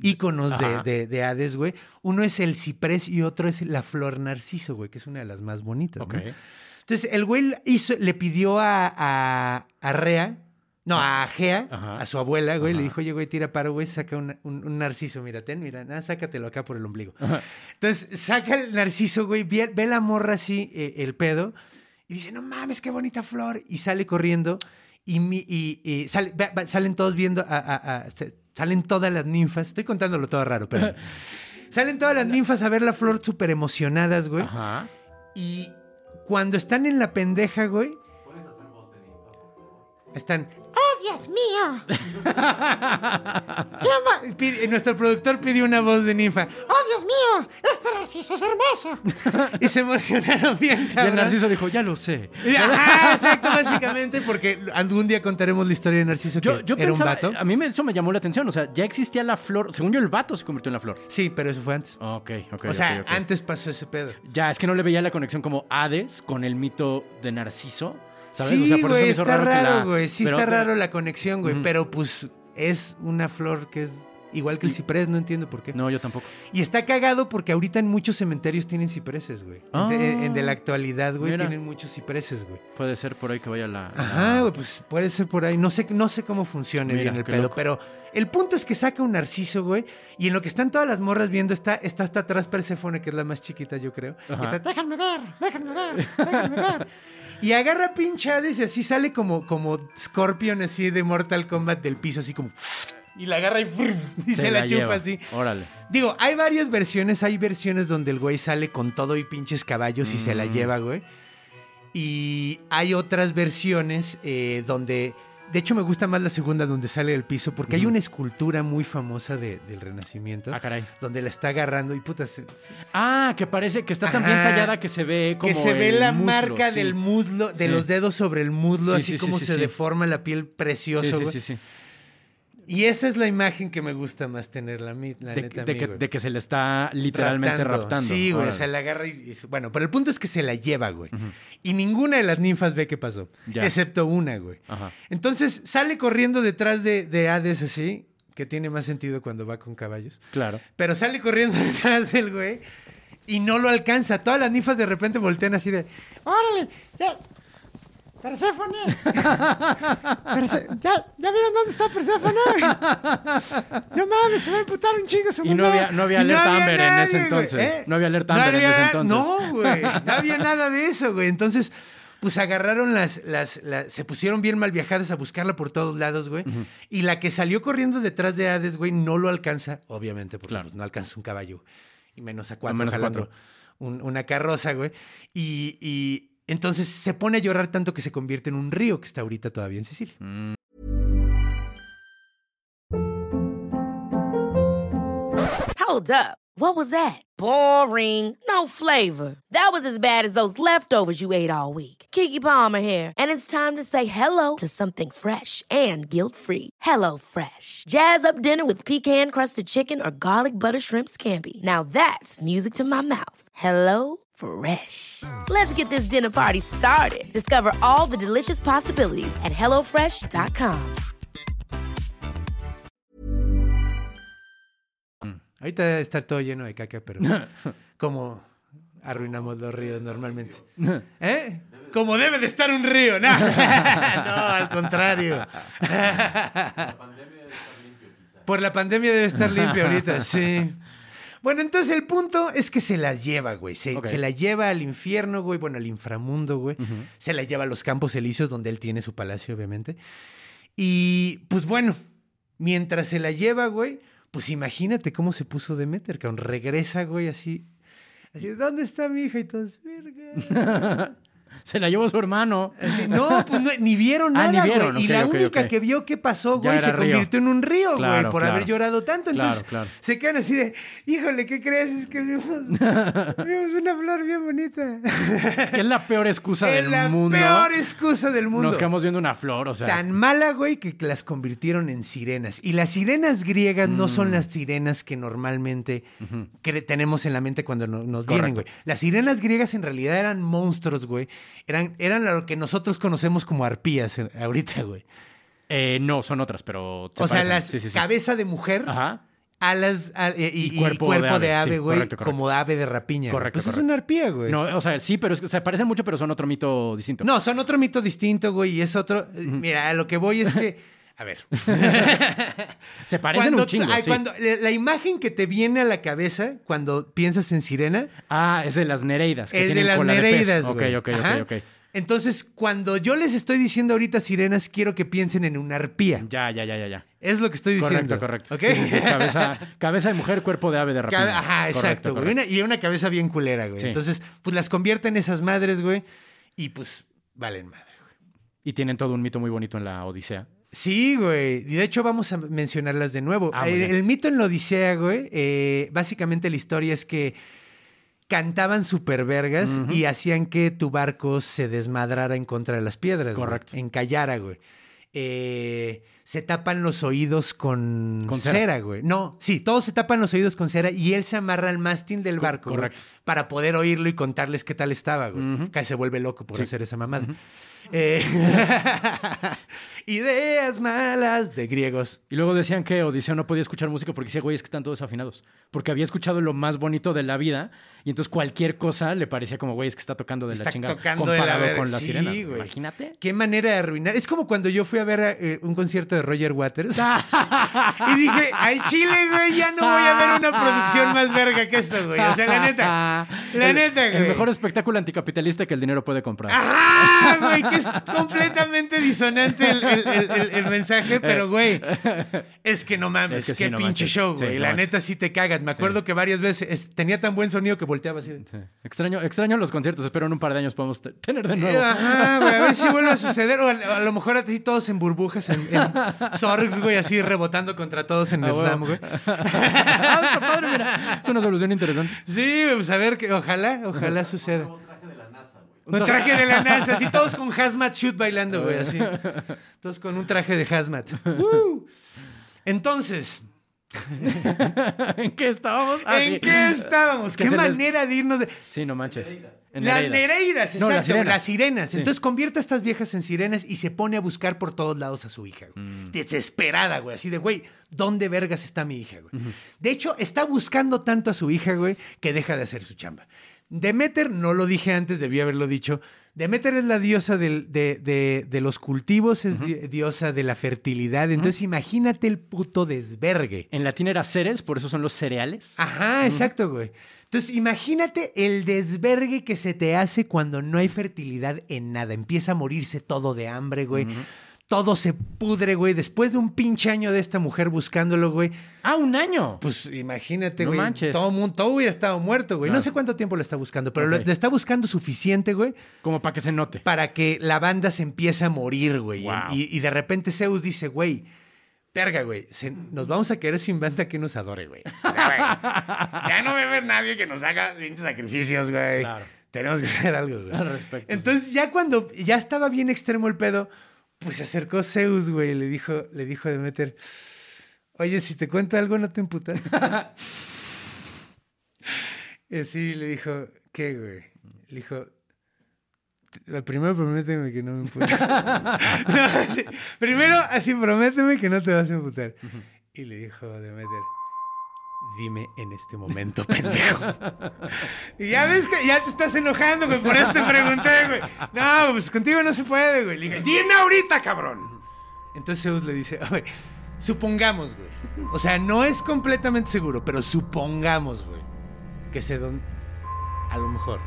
íconos de, de- de Hades, güey, uno es el ciprés y otro es la flor narciso, güey, que es una de las más bonitas. Ok. ¿no? Entonces el güey hizo, le pidió a, a, a Rea, no, a Gea, Ajá. a su abuela, güey, le dijo, oye, güey, tira paro, güey, saca un, un- un narciso, mira, ten, mira, nada, sácatelo acá por el ombligo. Ajá. Entonces saca el narciso, güey, ve, ve la morra así, eh, el pedo, y dice, no mames, qué bonita flor, y sale corriendo, y, mi- y- y sale- va- va- salen todos viendo, a- a- a- salen todas las ninfas, estoy contándolo todo raro, pero... Salen todas las ninfas a ver la flor súper emocionadas, güey. Ajá. Y cuando están en la pendeja, güey, ¿Puedes hacer voz de ninfa, están. ¡Oh, Dios mío! ¿Qué ma-?" Pide- nuestro productor pidió una voz de ninfa. ¡Oh, Dios mío! ¡Este narciso es hermoso! y se emocionaron bien, Y el. Narciso dijo, ya lo sé. Y- Ajá, exacto, básicamente, porque algún día contaremos la historia de Narciso que Yo, yo era pensaba, un vato. a mí me- eso me llamó la atención, o sea, ya existía la flor, según yo el vato se convirtió en la flor. Sí, pero eso fue antes. Ok, ok. o sea, ok, ok. antes pasó ese pedo. Ya, es que no le veía la conexión como Hades con el mito de Narciso. ¿Sabes? Sí, O sea, por eso güey, me hizo está raro, la- güey. Sí pero- está raro la conexión, güey. Pero pues es una flor que es igual que el ciprés, no entiendo por qué. No, yo tampoco. Y está cagado porque ahorita en muchos cementerios tienen cipreses, güey. Ah. de, en de la actualidad, güey, Mira. tienen muchos cipreses, güey. Puede ser por ahí que vaya la. Ajá, la- güey, pues puede ser por ahí. No sé, no sé cómo funcione Mira, bien el pedo, loco. pero el punto es que saca un narciso, güey, y en lo que están todas las morras viendo está, está hasta atrás Perséfone, que es la más chiquita, yo creo. Y Ajá. está, déjenme ver, déjenme ver, déjenme ver. Y agarra pinche Hades y así sale como, como Scorpion así de Mortal Kombat del piso, así como... Y la agarra y, y se, la, chupa lleva. así. Órale. Digo, hay varias versiones. Hay versiones donde el güey sale con todo y pinches caballos y se la Mm. lleva, güey. Y hay otras versiones eh, donde... De hecho, me gusta más la segunda donde sale del piso porque hay una escultura muy famosa de- del Renacimiento Ah, caray. donde la está agarrando y puta, se- se- Ah, que parece que está tan bien tallada que se ve como. que se ve el la muslo, marca sí. del muslo, de Sí. los dedos sobre el muslo, Sí, así sí, sí, como se deforma la piel precioso, Sí, sí, sí. Y esa es la imagen que me gusta más tener, la, la De, neta, de a mí, que, de que se le está literalmente raptando. Sí, güey, Órale. se la agarra y, Bueno, pero el punto es que se la lleva, güey. Y ninguna de las ninfas ve qué pasó. Ya. Excepto una, güey. Ajá. Entonces sale corriendo detrás de, de Hades así, que tiene más sentido cuando va con caballos. Claro. Pero sale corriendo detrás del güey y no lo alcanza. Todas las ninfas de repente voltean así de... ¡Órale! ¡Ya! ¡Perséfone! Perse- ¿Ya, ¿Ya vieron dónde está Perséfone? No mames, se va a emputar un chingo su Y no mamá. había- no había alerta Amber en ese entonces. No había alerta Amber en ese entonces. No, güey. No había nada de eso, güey. Entonces, pues agarraron las, las, las- Se pusieron bien mal viajadas a buscarla por todos lados, güey. Y la que salió corriendo detrás de Hades, güey, no lo alcanza, obviamente, porque Claro. pues, no alcanza un caballo. Y menos a cuatro, menos a jalando cuatro. un- una carroza, güey. Y, y entonces se pone a llorar tanto que se convierte en un río que está ahorita todavía en Sicilia. Mm, Hold up. What was that? Boring. No flavor. That was as bad as those leftovers you ate all week. Kiki Palmer here, and it's time to say hello to something fresh and guilt-free. Hello Fresh. Jazz up dinner with pecan-crusted chicken or garlic butter shrimp scampi. Now that's music to my mouth. Hello Fresh. Let's get this dinner party started. Discover all the delicious possibilities at hellofresh.com. Ahorita está todo lleno de caca, pero como arruinamos los ríos normalmente. ¿Eh? Como debe de estar un río. No, no al contrario. Debe estar. Por la pandemia debe estar limpio ahorita, sí. Bueno, entonces el punto es que se las lleva, güey. Se, la lleva al infierno, güey. Bueno, al inframundo, güey. Se la lleva a los campos elíseos, donde él tiene su palacio, obviamente. Y pues bueno, mientras se la lleva, güey, pues imagínate cómo se puso Demeter, cabrón. Regresa, güey, así. Así, ¿dónde está mi hija? Y todos, verga. Se la llevó su hermano. Así, no, pues no, ni vieron Ah, nada, ni vieron, güey. y la única que vio que pasó, güey, se río. convirtió en un río, güey, por claro. haber llorado tanto. Entonces claro. se quedan así de, híjole, ¿qué crees? Es que vimos, vimos una flor bien bonita. Que es la peor excusa es del la mundo. peor excusa del mundo. Nos quedamos viendo una flor, o sea. Tan mala, güey, que las convirtieron en sirenas. Y las sirenas griegas no Mm. son las sirenas que normalmente tenemos en la mente cuando no- nos vienen, güey. Correcto. Las sirenas griegas en realidad eran monstruos, güey. Eran, eran lo que nosotros conocemos como arpías eh, ahorita, güey. Eh, no, son otras, pero. se O sea, las Sí, sí, sí. cabeza de mujer, Ajá. alas eh, y, Y y cuerpo cuerpo, de de ave, güey, como ave de rapiña. Correcto, Pues es una arpía, güey. No, o sea, sí, pero es que se parecen mucho, pero son otro mito distinto. No, son otro mito distinto, güey, y es otro... Mira, a lo que voy es que... A ver. Se parecen Cuando un chingo. tú- ay, sí. cuando- la, imagen que te viene a la cabeza cuando piensas en sirena Ah, es de las Nereidas. Que es de las cola pez. nereidas, Ok, güey. ok, Ajá. ok, ok. Entonces, cuando yo les estoy diciendo ahorita sirenas, quiero que piensen en una arpía. Ya, ya, ya, ya, ya. Es lo que estoy diciendo. Correcto, correcto. ¿Ok? Sí, sí, sí, Cabeza, cabeza de mujer, cuerpo de ave de rapiña. Cabe- Ajá, Correcto, exacto, güey. correcto. Y una cabeza bien culera, güey. Sí. Entonces, pues las convierten esas madres, güey. Y pues, valen madre. Y tienen todo un mito muy bonito en la Odisea. Sí, güey. Y de hecho vamos a mencionarlas de nuevo. Ah, el, mito en la Odisea, güey, eh, básicamente la historia es que cantaban super vergas y hacían que tu barco se desmadrara en contra de las piedras. güey. Correcto. Encallara, güey. Eh, se tapan los oídos con, Con cera. cera. güey. No, sí, todos se tapan los oídos con cera y él se amarra al mástil del Co- barco güey, correcto. para poder oírlo y contarles qué tal estaba, güey. Casi se vuelve loco por Sí. hacer esa mamada. Eh, ideas malas de griegos. Y luego decían que Odiseo no podía escuchar música porque decía, güey, es que están todos afinados. Porque había escuchado lo más bonito de la vida y entonces cualquier cosa le parecía como, güey, es que está tocando de Está la chingada. tocando de la comparado con las Sí, sirenas. güey. Imagínate. Qué manera de arruinar. Es como cuando yo fui a ver eh, un concierto de Roger Waters y dije, al chile, güey, ya no voy a ver una producción más verga que esto, güey. O sea, la neta. La El- neta, güey. El mejor espectáculo anticapitalista que el dinero puede comprar. ¡Ah, güey! Que es completamente disonante el, el- el- el- el mensaje, pero, güey, es que no mames, Es que qué sí, no pinche manches. show, Sí, güey. no la manches. neta sí te cagas. Me acuerdo que varias veces es- tenía tan buen sonido que volteaba así. Extraño, extraño los conciertos. Espero en un par de años podamos te- tener de nuevo. Ajá, güey, a ver si vuelve a suceder. O a, a lo mejor así todos en burbujas, en, en Zorgs, güey, así rebotando contra todos en Ah, el. Slam, güey. Ah, está padre, mira. Es una solución interesante. Sí, pues a ver, que, ojalá, ojalá suceda. Un traje de la NASA, güey. Un traje de la NASA, así todos con hazmat shoot bailando, güey, así. Todos con un traje de hazmat. Entonces, ¿En qué estábamos? Ah, ¿en sí. qué estábamos? Que ¿Qué les- manera de irnos de... Sí, no manches. En Las Nereidas. nereidas, No, exacto, las sirenas. las sirenas. Sí. Entonces convierte a estas viejas en sirenas y se pone a buscar por todos lados a su hija, güey. Mm. Desesperada, güey. Así de, güey, ¿dónde vergas está mi hija, güey? De hecho, está buscando tanto a su hija, güey, que deja de hacer su chamba. Demeter, no lo dije antes, debí haberlo dicho. Demeter es la diosa del- de, de- de los cultivos, es di- diosa de la fertilidad. Entonces, imagínate el puto desvergue. En latín era ceres, por eso son los cereales. Ajá, exacto, güey. Entonces, imagínate el desvergue que se te hace cuando no hay fertilidad en nada. Empieza a morirse todo de hambre, güey. Todo se pudre, güey. Después de un pinche año de esta mujer buscándolo, güey. ¡Ah, un año! Pues imagínate, No güey. manches. Todo, mundo, todo hubiera estado muerto, güey. No Claro. sé cuánto tiempo lo está buscando, pero lo- Ok. le está buscando suficiente, güey, Como para que se note. para que la banda se empiece a morir, güey. Y- Wow. Y, y de repente Zeus dice, güey, verga, güey, se- nos vamos a quedar sin banda que nos adore, güey. O sea, güey, ya no va a haber nadie que nos haga 20 sacrificios, güey. Claro. Tenemos que hacer algo, güey. Al respecto. Entonces, ya cuando ya estaba bien extremo el pedo, pues se acercó Zeus, güey, y le dijo, le dijo a Demeter, oye, si te cuento algo, ¿no te emputas? y así le dijo, ¿qué, güey? Le dijo, "T- primero prométeme que no me. No, así, primero, así, prométeme que no te vas a emputar. Y le dijo Demeter, dime en este momento, pendejo. ya ves que ya te estás enojando, güey, por eso te pregunté, güey. No, pues contigo no se puede, güey. Le dije, dime ahorita, cabrón. Entonces Zeus le dice, "A ver, supongamos, güey. O sea, no es completamente seguro, pero supongamos, güey, que sé dónde... A lo mejor.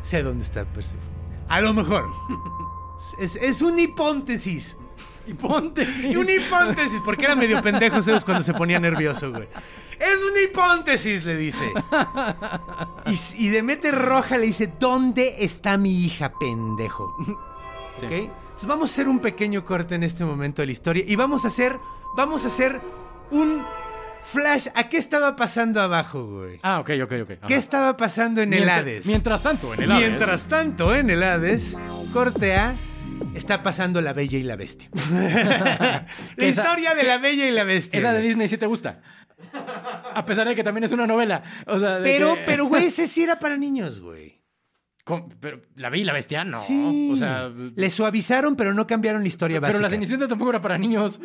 sé dónde está Perséfone. A lo mejor. Es, es una hipótesis. Hipóntesis. Una hipótesis, porque era medio pendejo Zeus cuando se ponía nervioso, güey. Es una hipótesis, le dice. Y, y Demeter Roja le dice, ¿dónde está mi hija, pendejo? Sí. ¿Ok? Entonces vamos a hacer un pequeño corte en este momento de la historia y vamos a hacer, vamos a hacer un flash. ¿A qué estaba pasando abajo, güey? Ah, ok, ok, ok. Ajá. ¿Qué estaba pasando en el Mientras- Hades? Mientras tanto, en el Hades. Mientras tanto, en el Hades, corte A, está pasando La Bella y la Bestia. la Esa- historia de La Bella y la Bestia. Esa de. Disney sí te gusta. A pesar de que también es una novela. O sea, de Pero, que- pero, güey, ese sí era para niños, güey. Pero la vi y la bestia, no. Sí. O sea. Le suavizaron, pero no cambiaron la historia Pero básica. la Cenicienta tampoco era para niños.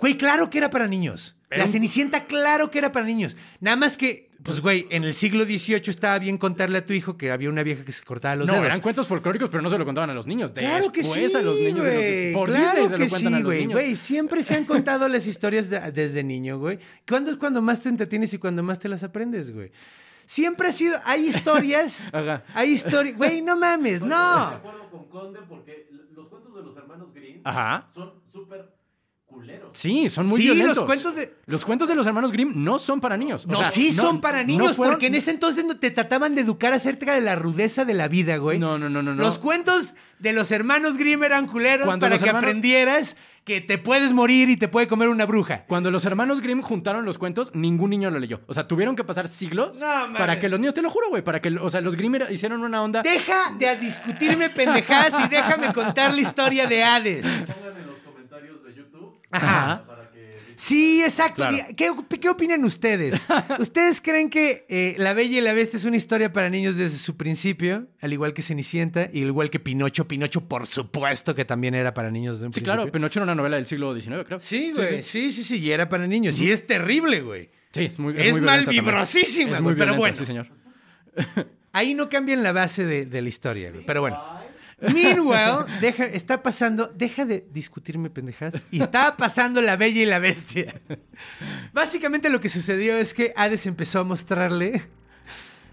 Güey, claro que era para niños. Pero- La Cenicienta, claro que era para niños. Nada más que, pues, güey, en el siglo XVIII estaba bien contarle a tu hijo que había una vieja que se cortaba los No, dedos. eran cuentos folclóricos, pero no se lo contaban a los niños. Claro que Después sí, a los niños. se los- claro Disney se que lo sí, a los güey. niños. Güey, siempre se han contado las historias de- desde niño, güey. ¿Cuándo es cuando más te entretienes y cuando más te las aprendes, güey? Siempre ha sido... Hay historias... Ajá. hay historias... Güey, no mames, Estoy de no. acuerdo con Conde porque los cuentos de los hermanos Grimm Ajá. son súper culeros. Sí, son muy Sí, violentos. los cuentos de... Los cuentos de los hermanos Grimm no son para niños. O No, sea, sí no- son para no niños, fueron- porque en ese entonces no te trataban de educar acerca de la rudeza de la vida, güey. No, no, no, no. no. Los cuentos de los hermanos Grimm eran culeros Cuando para que hermanos- aprendieras que te puedes morir y te puede comer una bruja. Cuando los hermanos Grimm juntaron los cuentos, ningún niño lo leyó. O sea, tuvieron que pasar siglos No, para que los niños, te lo juro, güey, para que, o sea, los Grimm era- hicieron una onda. Deja de discutirme pendejadas y déjame contar la historia de Hades. Pongan en los comentarios de YouTube Ajá. Sí, exacto. Claro. ¿Qué, qué opinan ustedes? ¿Ustedes creen que eh, La Bella y la Bestia es una historia para niños desde su principio? Al igual que Cenicienta y al igual que Pinocho. Pinocho, por supuesto, que también era para niños desde un Sí, principio. claro, Pinocho era una novela del siglo XIX, creo. Sí, güey. Sí, sí, sí. Y era para niños. Y es terrible, güey. Sí, es muy Es muy violenta mal vibrosísima, Es muy güey, pero bueno. Sí, señor. Ahí no cambian la base de, de la historia, güey. Pero bueno. Meanwhile, deja, está pasando, deja de discutirme pendejadas. Y estaba pasando la bella y la bestia. Básicamente lo que sucedió es que Hades empezó a mostrarle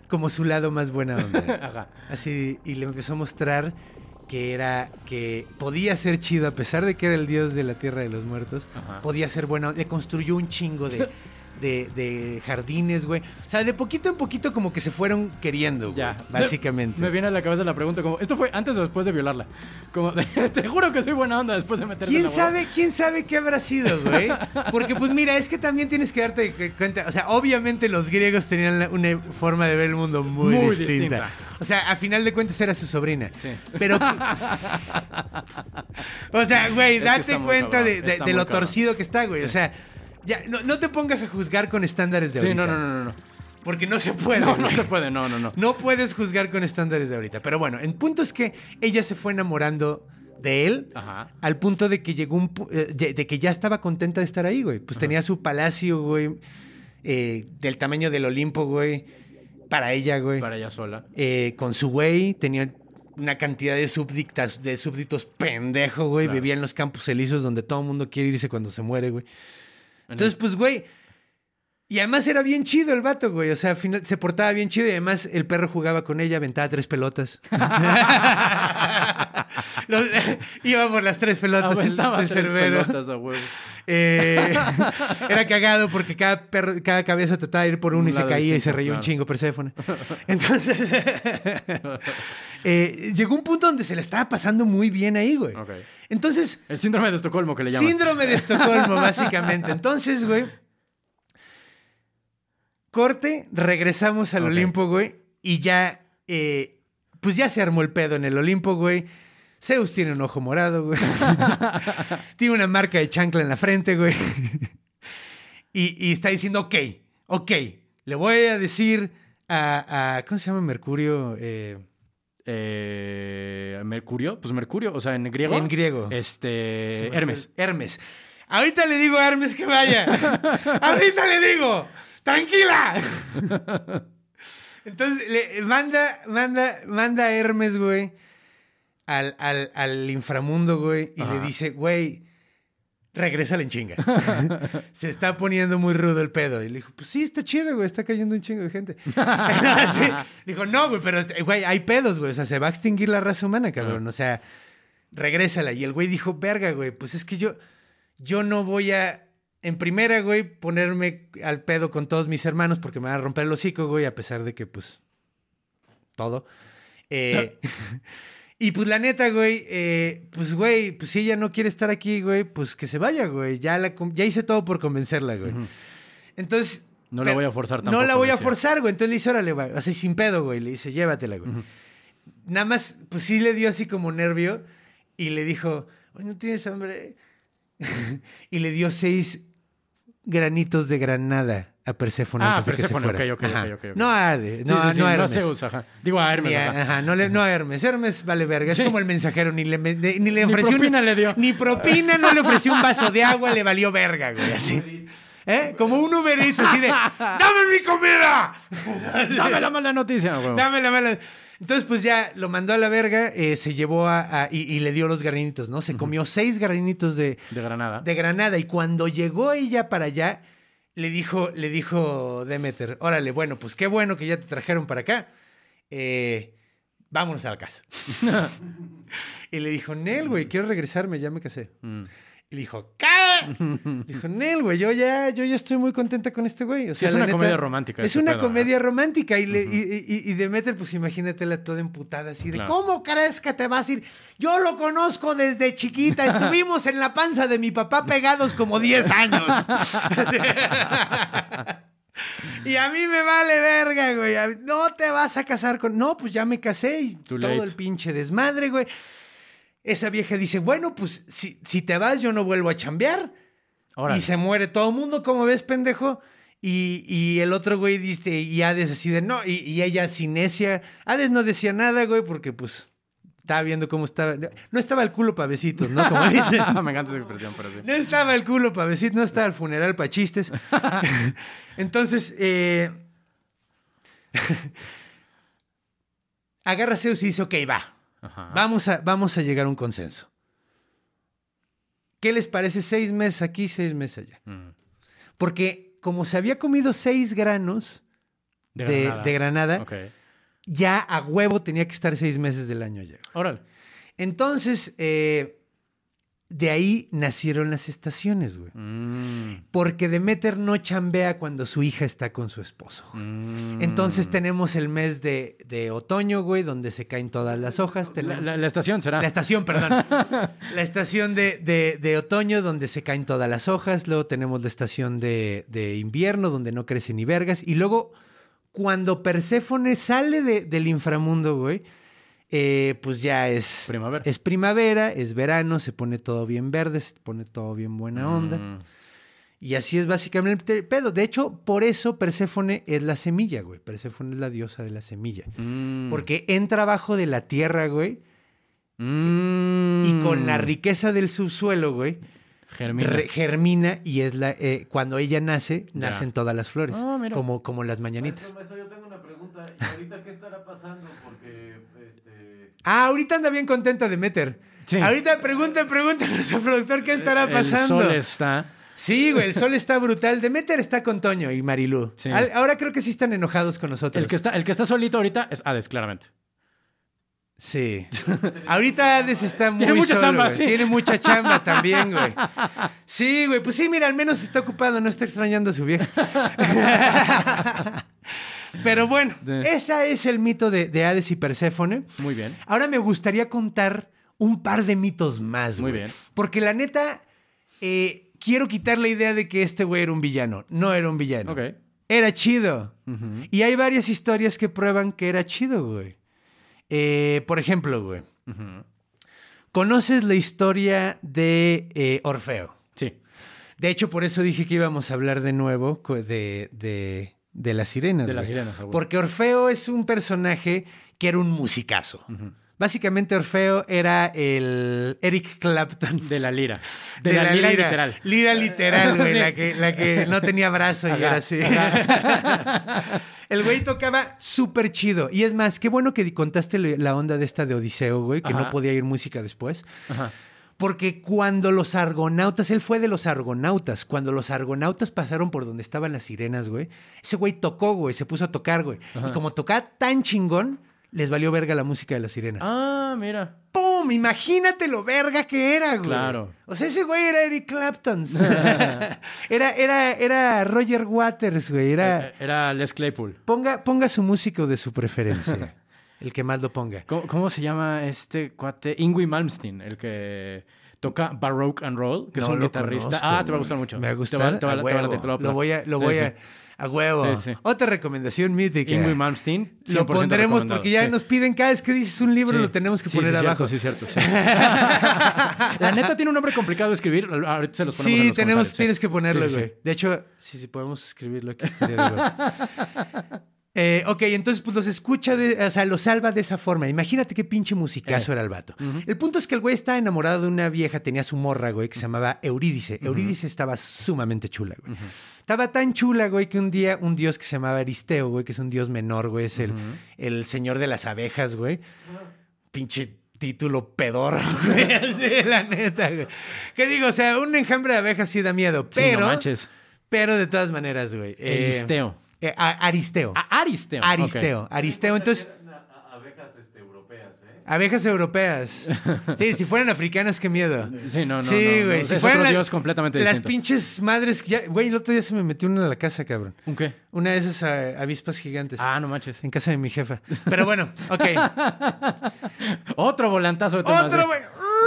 como su lado más buena onda. Ajá. Así, y le empezó a mostrar que era, que podía ser chido, a pesar de que era el dios de la tierra de los muertos, Ajá. podía ser bueno. Le construyó un chingo de, de, de jardines, güey. O sea, de poquito en poquito como que se fueron queriendo, güey, Ya. básicamente. Me viene a la cabeza la pregunta como, ¿esto fue antes o después de violarla? Como, te juro que soy buena onda después de meterse en ¿Quién la boda. sabe, ¿Quién sabe qué habrá sido, güey? Porque, pues mira, es que también tienes que darte cu- cuenta. O sea, obviamente los griegos tenían la- una forma de ver el mundo muy, Muy distinta. distinta. O sea, a final de cuentas era su sobrina. Sí. Pero. o sea, güey, date cuenta cabrón, de, lo cabrón. torcido que está, güey. O sea, ya, no, no te pongas a juzgar con estándares de Sí, ahorita. no, no, no, no. no. Porque no se puede. No, no se puede, no, no, no. No puedes juzgar con estándares de ahorita. Pero bueno, el punto es que ella se fue enamorando de él Ajá. al punto de que llegó un pu- eh, de, de que ya estaba contenta de estar ahí, güey. Pues tenía su palacio, güey, eh, del tamaño del Olimpo, güey, para ella, güey. Para ella sola. Eh, con su güey, tenía una cantidad de súbditas, de súbditos pendejo, güey. Claro. Vivía en los campos elíseos donde todo el mundo quiere irse cuando se muere, güey. En Entonces, pues, güey. Y además era bien chido el vato, güey. O sea, al final se portaba bien chido y además el perro jugaba con ella, aventaba tres pelotas. Los- iba por las tres pelotas el, Aventaba el tres cerbero. pelotas a huevo. Eh, era cagado porque cada perro, cada cabeza trataba de ir por uno Un y se caía y se reía un claro. chingo Perséfone. Entonces, eh, llegó un punto donde se le estaba pasando muy bien ahí, güey. Ok. Entonces, El síndrome de Estocolmo que le llaman. síndrome de Estocolmo, básicamente. Entonces, güey, corte, regresamos al. Olimpo, güey, y ya, eh, pues ya se armó el pedo en el Olimpo, güey. Zeus tiene un ojo morado, güey. tiene una marca de chancla en la frente, güey. y, y está diciendo, ok, ok, le voy a decir a, a- ¿cómo se llama Mercurio? Eh, Eh, Mercurio, pues Mercurio, o sea, en griego. En griego. Este. Hermes. Hermes. Ahorita le digo a Hermes que vaya. Ahorita le digo. Tranquila. Entonces le manda, manda, manda a Hermes, güey, al, al, al inframundo, güey, y le dice, güey, regresa en chinga. Se está poniendo muy rudo el pedo. Y le dijo, pues sí, está chido, güey, está cayendo un chingo de gente. Sí. Dijo, no, güey, pero, este, güey, hay pedos, güey, o sea, se va a extinguir la raza humana, cabrón. O sea, regrésala. Y el güey dijo, verga, güey, pues es que yo, yo no voy a, en primera, güey, ponerme al pedo con todos mis hermanos porque me van a romper el hocico, güey, a pesar de que, pues, todo. Eh, y pues la neta, güey, eh, pues, güey, pues si ella no quiere estar aquí, güey, pues que se vaya, güey. Ya, la, ya hice todo por convencerla, güey. Entonces... No la voy a forzar No tampoco. la voy a forzar, güey. Entonces le dice, órale, güey. Así sin pedo, güey. Le dice, llévatela, güey. Nada más, pues sí le dio así como nervio y le dijo, "Oye, ¿no tienes hambre? y le dio seis granitos de granada a Perséfone Ah, antes de que se Perséfone, fuera. ok, ok, Ajá. ok, ok, ok. No a Hades, Sí, no, sí, sí, no a no Hermes. a Zeus, ajá. Digo a Hermes, Ni a, ajá. ajá, no, le- no a Hermes. Hermes vale verga. Es como el mensajero. Ni le, de- ni le Ni ofreció. un- propina le dio. Ni propina, no le ofreció un vaso de agua, le valió verga, güey. Así. ¿Eh? Como un Uber Eats, así de: ¡Dame mi comida! Dame la mala noticia, güey. Dame la mala. Entonces, pues ya lo mandó a la verga, eh, se llevó a. a- y, y le dio los garrinitos, ¿no? Se comió seis garrinitos de, De Granada. de granada. Y cuando llegó ella para allá, le dijo, le dijo Demeter: Órale, bueno, pues qué bueno que ya te trajeron para acá. Eh, vámonos a la casa. y le dijo: Nel, güey, quiero regresarme, ya me casé. Mm. Y le dijo, ¿qué? dijo, Nel, güey, yo ya, yo ya estoy muy contenta con este güey. O Sí, sea, es una neta, comedia romántica Es una pedo, comedia romántica. Y, le, y, y, y Demeter, pues imagínatela toda emputada así de, Claro. ¿cómo crees que te vas a ir? Yo lo conozco desde chiquita. Estuvimos en la panza de mi papá pegados como 10 años. Y a mí me vale verga, güey. No te vas a casar con. No, pues ya me casé y Too todo late. el pinche desmadre, güey. Esa vieja dice, bueno, pues si, si te vas, yo no vuelvo a chambear. Órale. Y se muere todo el mundo, como ves, pendejo. Y, y el otro güey dice, y Hades así de no. Y, y ella sin necia. Hades no decía nada, güey, porque pues estaba viendo cómo estaba. No estaba el culo para besitos, ¿no? Como dicen. Me encanta esa expresión, pero sí. No estaba el culo para besitos, no estaba el funeral para chistes. Entonces, eh, agarra Zeus y dice, ok, va, Ajá. vamos a, vamos a llegar a un consenso. ¿Qué les parece seis meses aquí, seis meses allá? Mm. Porque como se había comido seis granos De de, Granada. de Granada, Ok. ya a huevo tenía que estar seis meses del año allá. Órale. Entonces, eh, de ahí nacieron las estaciones, güey. Mm. Porque Demeter no chambea cuando su hija está con su esposo. Mm. Entonces tenemos el mes de, de otoño, güey, donde se caen todas las hojas. La, Tenemos- la- la estación será. la estación, perdón. la estación de, de- de otoño, donde se caen todas las hojas. Luego tenemos la estación de, de invierno, donde no crece ni vergas. Y luego, cuando Perséfone sale de- del inframundo, güey, eh, pues ya es Primavera. es primavera, es verano, se pone todo bien verde, se pone todo bien buena onda. Mm. Y así es básicamente el pedo. De hecho, por eso Perséfone es la semilla, güey. Perséfone es la diosa de la semilla. Mm. Porque entra abajo de la tierra, güey, Mm. y con la riqueza del subsuelo, güey, Germina. re- germina y es la eh, cuando ella nace, Ya. nacen todas las flores, Ah, como, como las mañanitas. Maestro, maestro, yo tengo ¿Y ahorita qué estará pasando? Porque, este... Ah, ahorita anda bien contenta de meter. Sí. Ahorita pregunta, pregunta a nuestro productor qué estará El pasando. sol está. Sí, güey, el sol está brutal. Demeter está con Toño y Marilú. Sí. Al- ahora creo que sí están enojados con nosotros. El que, está, el que está solito ahorita es Hades, claramente. Sí. Ahorita Hades está muy Tiene mucha solo, chamba, güey. sí. Tiene mucha chamba también, güey. Sí, güey. Pues sí, mira, al menos está ocupado, no está extrañando a su vieja. Pero bueno, De- ese es el mito de, de Hades y Perséfone. Muy bien. Ahora me gustaría contar un par de mitos más, Muy bien. Porque la neta, eh, quiero quitar la idea de que este güey era un villano. No era un villano. Ok. Era chido. Y hay varias historias que prueban que era chido, güey. Eh, por ejemplo, güey. ¿Conoces la historia de eh, Orfeo? Sí. De hecho, por eso dije que íbamos a hablar de nuevo de, de, de las sirenas. De las sirenas. Porque Orfeo es un personaje que era un musicazo. Básicamente Orfeo era el Eric Clapton. De la lira. De, la, lira, literal. Lira literal, güey. Sí. la, que, la que no tenía brazo y era así. ajá. El güey tocaba súper chido. Y es más, qué bueno que contaste la onda de esta de Odiseo, güey, que no podía ir música después. Ajá. Porque cuando los argonautas, él fue de los argonautas, cuando los argonautas pasaron por donde estaban las sirenas, güey, ese güey tocó, güey, se puso a tocar, güey. Y como tocaba tan chingón, les valió verga la música de las sirenas. Ah, mira. ¡Pum! Imagínate lo verga que era, güey. Claro. O sea, ese güey era Eric Clapton. era, era, era Roger Waters, güey. Era. Eh, Era Les Claypool. Ponga, ponga su músico de su preferencia. el que más lo ponga. ¿Cómo, cómo se llama este cuate? Ingui Malmsteen, el que toca Baroque and Roll, que es No un lo guitarrista. conozco, ah, te va a gustar mucho. Me va a Te gustar. va- te va- a te va a huevo. latir, te va a lo voy a, lo voy sí. a, a huevo. Sí. Otra recomendación mítica. Ingui Malmsteen. Lo 100% pondremos porque ya nos piden cada vez que dices un libro lo tenemos que poner abajo. Cierto, sí, cierto. La neta tiene un nombre complicado de escribir. Ahorita se los ponemos en Sí, los tenemos, tienes que ponerlo, güey. De hecho, sí, sí, podemos escribirlo aquí. estaría de. Eh, ok, entonces pues los escucha, de, o sea, los salva de esa forma. Imagínate qué pinche musicazo Eh. era el vato. El punto es que el güey estaba enamorado de una vieja, tenía su morra, güey, que se llamaba Eurídice. Eurídice estaba sumamente chula, güey. Estaba tan chula, güey, que un día un dios que se llamaba Aristeo, güey, que es un dios menor, güey, es el, el señor de las abejas, güey. Pinche título pedorro, güey, la neta, güey. ¿Qué digo? O sea, un enjambre de abejas sí da miedo, Sí, pero... no manches. Pero de todas maneras, güey. eh, Elisteo. Eh, a- Aristeo. Ah, Aristeo. Aristeo. ok. Aristeo. Entonces, A- a- Abejas este, europeas, ¿eh? abejas europeas. Sí, si fueran africanas, qué miedo. Sí, no, no. sí, no, no. güey. Es si otro fueran la- dios completamente las distinto. pinches madres. que ya- Güey, el otro día se me metió una a la casa, cabrón. ¿Un qué? Una de esas ah, avispas gigantes. Ah, no manches. En casa de mi jefa. Pero bueno, ok. Otro volantazo de Otro, güey.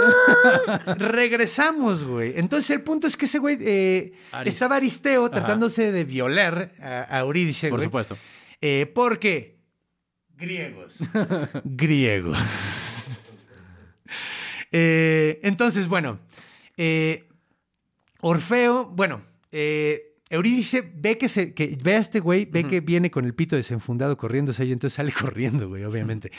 Regresamos, güey. Entonces el punto es que ese güey eh, estaba Aristeo Ajá. tratándose de violar a, a Eurídice, Por güey. supuesto. Eh, porque griegos. griegos. Eh, entonces, bueno, eh, Orfeo, bueno, Eurídice ve que se, que ve a este güey, ve que viene con el pito desenfundado corriéndose y entonces sale corriendo, güey, obviamente.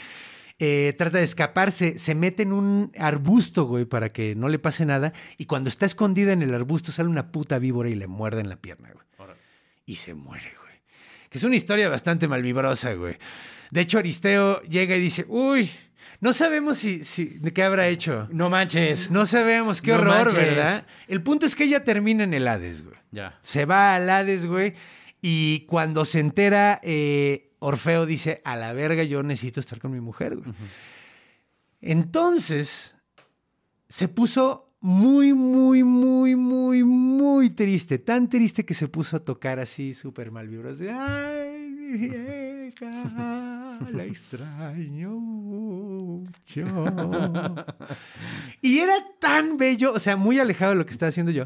Eh, trata de escaparse, se mete en un arbusto, güey, para que no le pase nada. Y cuando está escondida en el arbusto, sale una puta víbora y le muerde en la pierna, güey y se muere, güey. Que es una historia bastante malvibrosa, güey. De hecho, Aristeo llega y dice, uy, no sabemos si, si qué habrá hecho. No manches. No sabemos, qué No horror, manches. ¿verdad? El punto es que ella termina en el Hades, güey. Ya. Se va al Hades, güey. Y cuando se entera, eh, Orfeo dice, a la verga, yo necesito estar con mi mujer, güey. Entonces, se puso muy, muy, muy, muy, muy triste. Tan triste que se puso a tocar así súper mal vibros. de, Ay, mi vieja, la extraño mucho. Y era tan bello, o sea, muy alejado de lo que estaba haciendo yo.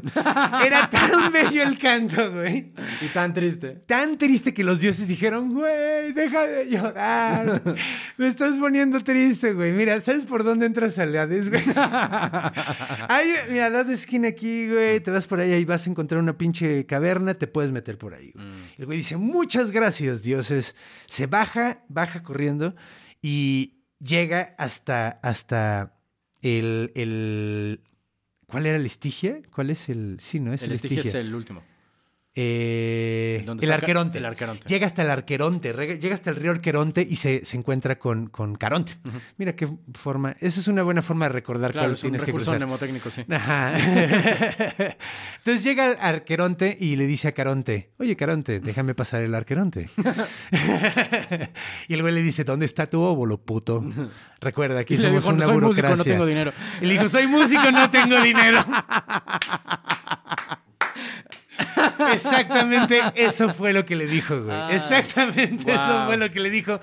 Era tan bello el canto, güey. Y tan triste. Tan triste que los dioses dijeron, güey, deja de llorar. Me estás poniendo triste, güey. Mira, ¿sabes por dónde entras al Hades, güey? Mira, das de esquina aquí, güey. Te vas por ahí y vas a encontrar una pinche caverna. Te puedes meter por ahí, güey. El güey dice, muchas gracias, dioses. Se baja, baja corriendo y llega hasta, hasta el, el... ¿Cuál era el Estigia? ¿Cuál es el...? Sí, ¿no? Es el, El Estigia Estigia. es el último. Eh, ¿Dónde el Arqueronte. el Arqueronte. Llega hasta el Arqueronte, llega hasta el río Arqueronte y se, se encuentra con, con Caronte. Mira qué forma. Esa es una buena forma de recordar Claro, cuál es un tienes que recurso cruzar. mnemotécnico, sí. Ajá. Entonces llega al Arqueronte y le dice a Caronte, oye Caronte, déjame pasar el Arqueronte. y el güey le dice, ¿dónde está tu óvulo, puto? Recuerda, aquí Y le somos dijo, una soy músico, no tengo dinero. Y le dijo, soy músico, no tengo dinero. Exactamente eso fue lo que le dijo, güey. Ah, Exactamente eso wow. fue lo que le dijo.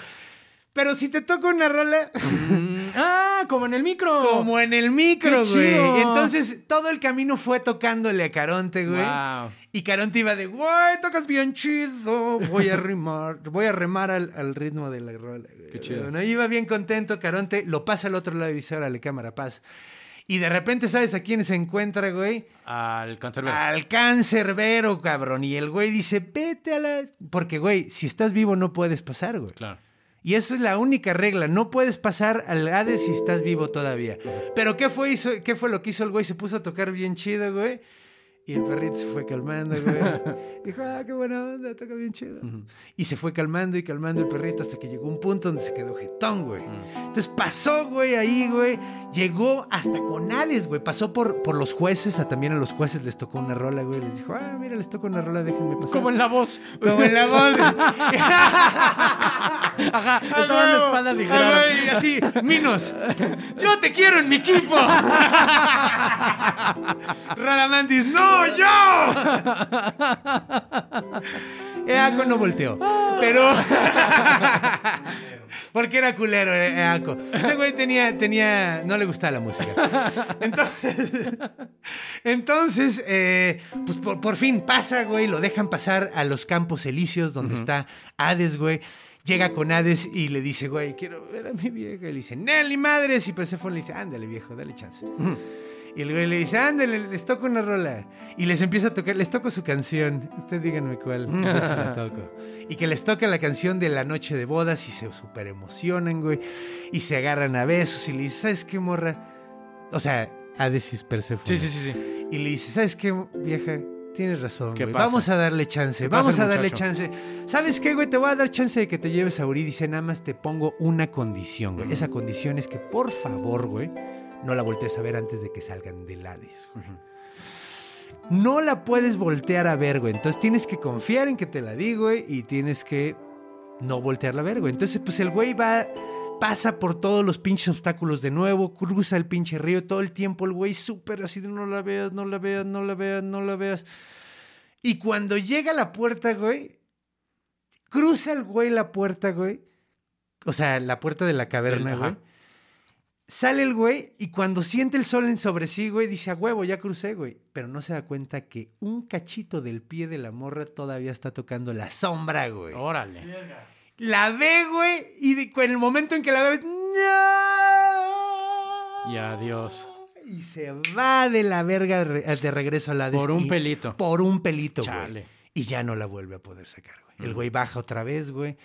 Pero si te toca una rola, Mm, ah, como en el micro. como en el micro, ¡Qué güey. Entonces todo el camino fue tocándole a Caronte, güey. Wow. Y Caronte iba de, güey, tocas bien chido. Voy a rimar, voy a remar al, al ritmo de la rola. güey". Qué chido. Bueno, iba bien contento. Caronte lo pasa al otro lado y dice, órale, cámara, paz. Y de repente, ¿sabes a quién se encuentra, güey? Al cancerbero. Al cancerbero, cabrón. Y el güey dice, vete a la... Porque, güey, si estás vivo no puedes pasar, güey. Claro. Y eso es la única regla. No puedes pasar al Hades si estás vivo todavía. Pero ¿qué fue, hizo, qué fue lo que hizo el güey? Se puso a tocar bien chido, güey. Y el perrito se fue calmando, güey. Dijo, ah, qué buena onda, toca bien chido. Y se fue calmando y calmando el perrito hasta que llegó un punto donde se quedó jetón, güey. Entonces pasó, güey, ahí, güey. Llegó hasta con Hades, güey. Pasó por, por los jueces. A, también a los jueces les tocó una rola, güey. Les dijo, ah, mira, les tocó una rola, déjenme pasar. Como en la voz. Como en la voz. Ajá, estaban de espaldas y giraron. güey, así, Minos, yo te quiero en mi equipo. Radamantis, no, yo. Eaco no volteó, pero porque era culero eh, Eaco. Ese güey tenía, tenía, no le gustaba la música. Entonces, entonces, eh, pues por, por fin pasa, güey, lo dejan pasar a los campos elíseos donde está Hades, güey. Llega con Hades y le dice, güey, quiero ver a mi vieja. Y le dice, Nelly, madres. Y Persephone le dice, ándale, viejo, dale chance. Y el güey le dice, ándale, les toco una rola. Y les empieza a tocar, les toco su canción. Ustedes díganme cuál. yo se la toco. Y que les toca la canción de la noche de bodas y se súper emocionan, güey. Y se agarran a besos y le dice, ¿sabes qué, morra? O sea, Hades y Persephone. Sí, sí, sí, sí. Y le dice, ¿sabes qué, vieja? Tienes razón, ¿Qué güey. Vamos a darle chance. ¿Qué pasa, Vamos a darle chance. ¿Sabes qué, güey? Te voy a dar chance de que te lleves a Eurídice. Nada más te pongo una condición, güey. Esa condición es que, por favor, güey, no la voltees a ver antes de que salgan del Hades, güey. No la puedes voltear a ver, güey. Entonces tienes que confiar en que te la di, güey, y tienes que no voltearla a ver, güey. Entonces, pues el güey va, pasa por todos los pinches obstáculos de nuevo, cruza el pinche río todo el tiempo, el güey súper así de no la veas, no la veas, no la veas, no la veas. Y cuando llega a la puerta, güey, cruza el güey la puerta, güey. O sea, la puerta de la caverna, El- güey. ajá. Sale el güey y cuando siente el sol en sobre sí, güey, dice, a huevo, ya crucé, güey. Pero no se da cuenta que un cachito del pie de la morra todavía está tocando la sombra, güey. Órale. La ve, güey, y de- en el momento en que la ve, ¡No! Y adiós. Y se va de la verga de, re- de regreso a la Por un pelito. Por un pelito, güey. Chale. Y ya no la vuelve a poder sacar, güey. El güey baja otra vez, güey.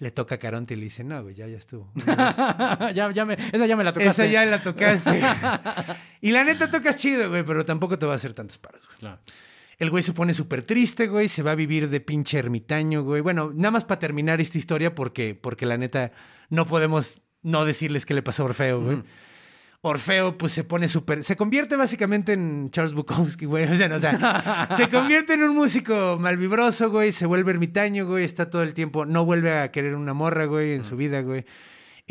Le toca a Caronte y le dice, no, güey, ya, ya estuvo. ya, ya me, esa ya me la tocaste. Esa ya la tocaste. y la neta tocas chido, güey, pero tampoco te va a hacer tantos paros, güey. Claro. El güey se pone súper triste, güey, se va a vivir de pinche ermitaño, güey. Bueno, nada más para terminar esta historia, porque, porque la neta no podemos no decirles qué le pasó a Orfeo, güey. Orfeo, pues se pone súper. Se convierte básicamente en Charles Bukowski, güey. O sea, no, o sea, se convierte en un músico malvibroso, güey. Se vuelve ermitaño, güey. Está todo el tiempo. No vuelve a querer una morra, güey, en su vida, güey.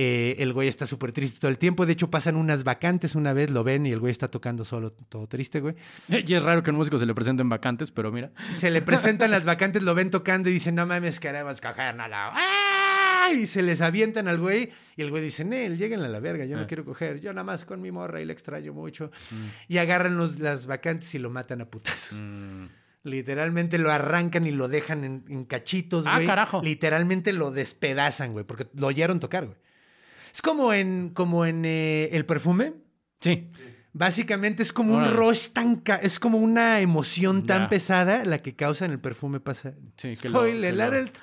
Eh, el güey está súper triste todo el tiempo. De hecho, pasan unas vacantes una vez, lo ven y el güey está tocando solo, todo triste, güey. Y es raro que a un músico se le presenten vacantes, pero mira. Se le presentan las vacantes, lo ven tocando y dicen, no mames, queremos coger nada. ¡Ah! Y se les avientan al güey. Y el güey dice, Nel, lleguen a la verga, yo no Ah. quiero coger. Yo nada más con mi morra y la extraño mucho. Mm. Y agarran los- las vacantes y lo matan a putazos. Mm. Literalmente lo arrancan y lo dejan en, en cachitos, Ah, güey. carajo. Literalmente lo despedazan, güey, porque lo oyeron tocar, güey. Es como en, como en eh, el perfume. Sí. Básicamente es como Órale. un rush tan... ca- Es como una emoción tan pesada la que causa en el perfume pasa... Sí, que lo- Spoiler que lo- alert.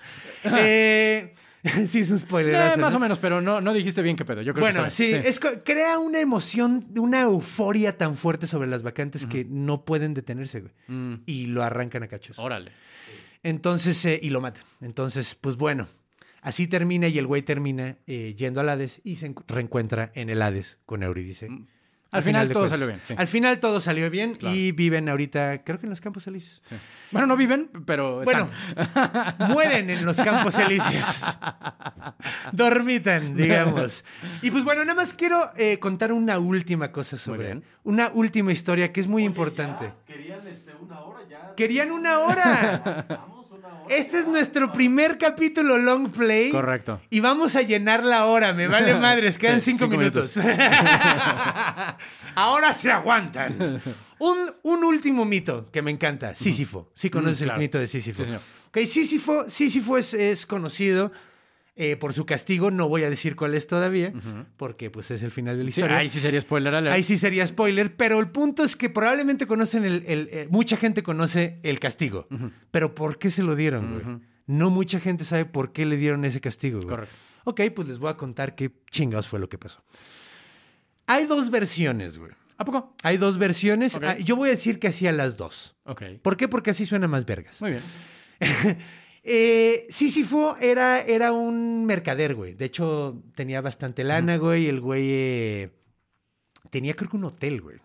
Eh, sí, es un spoiler. Eh, más o menos, pero no, no dijiste bien qué pedo. Yo creo Bueno, que sí, bien. es crea una emoción, una euforia tan fuerte sobre las vacantes que no pueden detenerse, güey. Mm, Y lo arrancan a cachos. Órale. Entonces, eh, y lo matan. Entonces, pues bueno, así termina y el güey termina eh, yendo al Hades y se encu- reencuentra en el Hades con Eurídice. Mm. Al final todo cuentas. salió bien, sí. Al final todo salió bien Claro. y viven ahorita, creo que en los Campos Elíseos. Sí. Bueno, no viven, pero Bueno, mueren en los Campos Elíseos. Dormitan, digamos. Y pues bueno, nada más quiero eh, contar una última cosa sobre. bien. Una última historia que es muy Oye, importante. ya, Querían este, una hora ya. Querían una hora. Vamos, una hora. Este es nuestro primer capítulo long play. Correcto. Y vamos a llenar la hora, me vale madres, quedan cinco, cinco minutos. Ahora se aguantan. Un, un último mito que me encanta, Sísifo. Sí conoces Mm, claro. el mito de Sísifo. Sí, señor. Ok, Sísifo, Sísifo es, es conocido eh, por su castigo, no voy a decir cuál es todavía, porque pues es el final de la Sí, historia. ahí sí sería spoiler alert. Ahí sí sería spoiler, pero el punto es que probablemente conocen el, el- eh, mucha gente conoce el castigo, pero ¿por qué se lo dieron, güey? No mucha gente sabe por qué le dieron ese castigo, güey. Correcto. Ok, pues les voy a contar qué chingados fue lo que pasó. Hay dos versiones, güey. ¿A poco? Hay dos versiones. Ah, Yo voy a decir que hacía las dos. Ok. ¿Por qué? Porque así suena más vergas. Muy bien. Eh, Sísifo era, era un mercader, güey. De hecho, tenía bastante lana, güey. El güey eh, tenía, creo que un hotel, güey.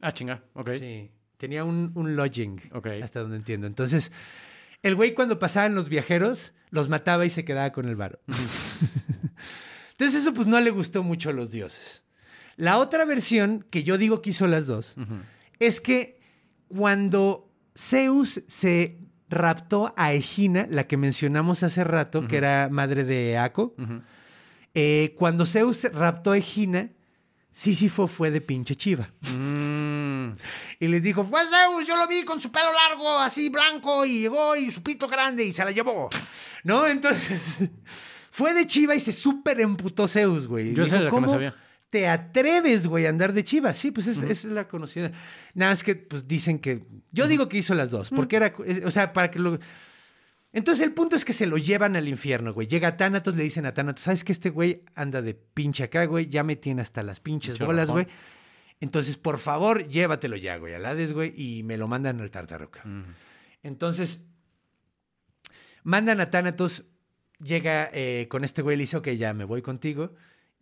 Ah, chinga. Ok. Sí. Tenía un, un lodging, hasta donde entiendo. Entonces, el güey cuando pasaban los viajeros, los mataba y se quedaba con el varo. Entonces, eso pues no le gustó mucho a los dioses. La otra versión, que yo digo que hizo las dos, es que cuando Zeus se raptó a Egina, la que mencionamos hace rato, que era madre de Ujú. eh, cuando Zeus raptó a Egina, Sísifo fue de pinche chiva. Mm. Y les dijo, fue Zeus, yo lo vi con su pelo largo, así blanco, y llegó y su pito grande y se la llevó. ¿No? Entonces, fue de chiva y se súper emputó Zeus, güey. Yo era la que me "¿Cómo sabía". Te atreves, güey, a andar de chiva? Sí, pues es- esa es la conocida. Nada, es que pues dicen que... Yo digo que hizo las dos, porque era... es- O sea, para que lo... Entonces el punto es que se lo llevan al infierno, güey. Llega Thanatos, le dicen a Thanatos, ¿sabes que este güey anda de pinche acá, güey? Ya me tiene hasta las pinches Pinche bolas, güey. Entonces, por favor, llévatelo ya, güey, al Hades, güey, y me lo mandan al Tartaruca. Entonces, mandan a Thanatos, llega eh, con este güey, le dice, ok, ya me voy contigo.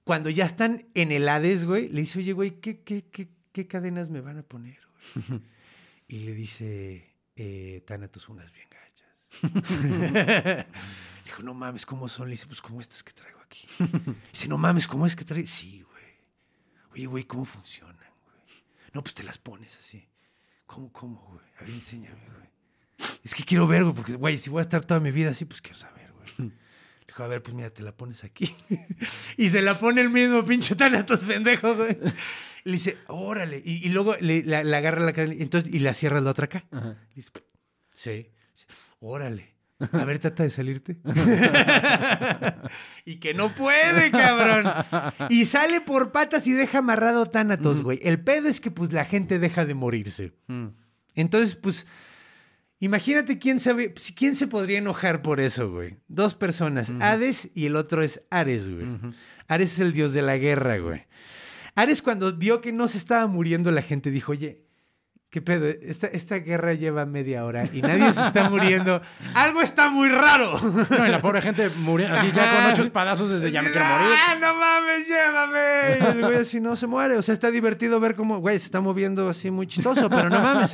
Cuando ya están en el Hades, güey, le dice, oye, güey, ¿qué, qué, qué, qué cadenas me van a poner, güey? y le dice, eh, Thanatos, unas bien gachas. Dijo, no mames, ¿cómo son? Le dice, pues como estas que traigo aquí. Dice, no mames, ¿cómo es que traigo? Sí, güey. Oye, güey, ¿cómo funcionan, güey? No, pues te las pones así. ¿Cómo, cómo, güey? A ver, enséñame, güey. Es que quiero ver, güey, porque, güey, si voy a estar toda mi vida así, pues quiero saber, güey. Dijo, a ver, pues mira, te la pones aquí. y se la pone el mismo pinche Thanatos pendejo, güey. Le dice, órale. Y, y luego le, la, la agarra la cadena y, entonces, y la cierra la otra acá. Ajá. Le dice, sí. Dice, Órale. A ver, trata de salirte. y que no puede, cabrón. Y sale por patas y deja amarrado Thanatos, güey. El pedo es que, pues, la gente deja de morirse. Mm. Entonces, pues, imagínate quién sabe, quién se podría enojar por eso, güey. Dos personas, Hades y el otro es Ares, güey. Ares es el dios de la guerra, güey. Ares cuando vio que no se estaba muriendo la gente dijo, oye, ¿qué pedo? Esta, esta guerra lleva media hora y nadie se está muriendo. Algo está muy raro. No, y la pobre gente murió así ya con ocho espadazos desde ya me quiero morir. ¡Ah, no mames, llévame! Y el güey así no se muere. O sea, está divertido ver cómo, güey, se está moviendo así muy chistoso, pero no mames.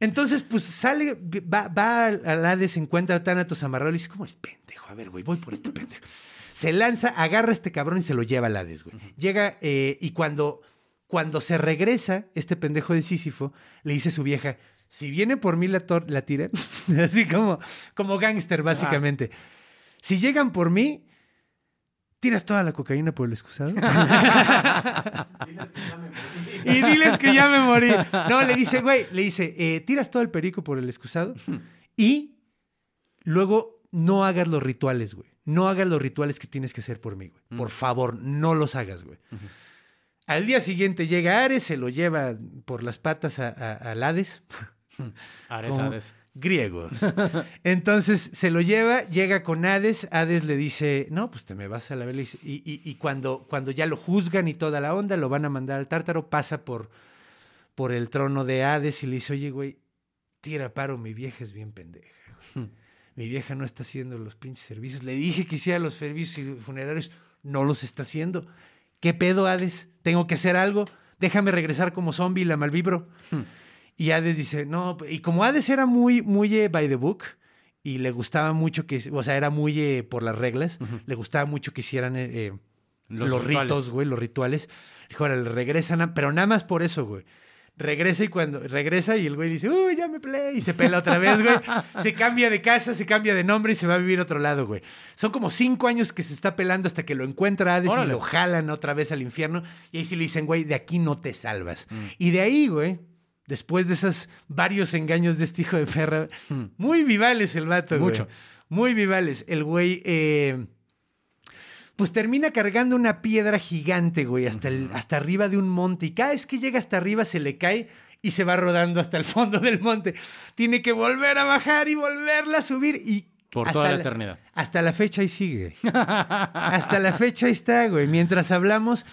Entonces, pues sale, va, va al Hades, encuentra a Thanatos amarrado y dice, ¿cómo eres pendejo? A ver, güey, voy por este pendejo. Se lanza, agarra a este cabrón y se lo lleva al Hades, güey. Llega eh, y cuando, cuando se regresa, este pendejo de Sísifo le dice a su vieja, si viene por mí la, la tira, así como, como gángster, básicamente. Si llegan por mí, tiras toda la cocaína por el excusado. Y diles que ya me morí. No, le dice, güey, le dice, eh, tiras todo el perico por el excusado y luego no hagas los rituales, güey. No hagas los rituales que tienes que hacer por mí, güey. Por favor, no los hagas, güey. Al día siguiente llega Ares, se lo lleva por las patas a, a- al Hades. Ares, Como Ares. Griegos. Entonces se lo lleva, llega con Hades. Hades le dice, no, pues te me vas a la vela. Y, y- y cuando, cuando ya lo juzgan y toda la onda, lo van a mandar al tártaro, pasa por, por el trono de Hades y le dice, oye, güey, tira paro, mi vieja es bien pendeja. güey. Mi vieja no está haciendo los pinches servicios. Le dije que hiciera los servicios funerarios, no los está haciendo. ¿Qué pedo, Hades? ¿Tengo que hacer algo? Déjame regresar como zombie, la malvibro. Y Hades dice, no, y como Hades era muy, muy eh, by the book y le gustaba mucho que, o sea, era muy eh, por las reglas, le gustaba mucho que hicieran eh, eh, los, ritos, güey, los rituales. Dijo, ahora le regresan, pero nada más por eso, güey. Regresa y cuando regresa y el güey dice, uy, ya me peleé y se pela otra vez, güey. Se cambia de casa, se cambia de nombre y se va a vivir a otro lado, güey. Son como cinco años que se está pelando hasta que lo encuentra Hades Órale. y lo jalan otra vez al infierno. Y ahí sí le dicen, güey, de aquí no te salvas. Mm. Y de ahí, güey, después de esos varios engaños de este hijo de perra, muy vivales el vato, güey. Mucho. Muy vivales. El güey, eh, pues termina cargando una piedra gigante, güey, hasta, el, hasta arriba de un monte. Y cada vez que llega hasta arriba se le cae y se va rodando hasta el fondo del monte. Tiene que volver a bajar y volverla a subir. Y Por hasta toda la eternidad. Hasta la fecha ahí sigue. hasta la fecha ahí está, güey. Mientras hablamos,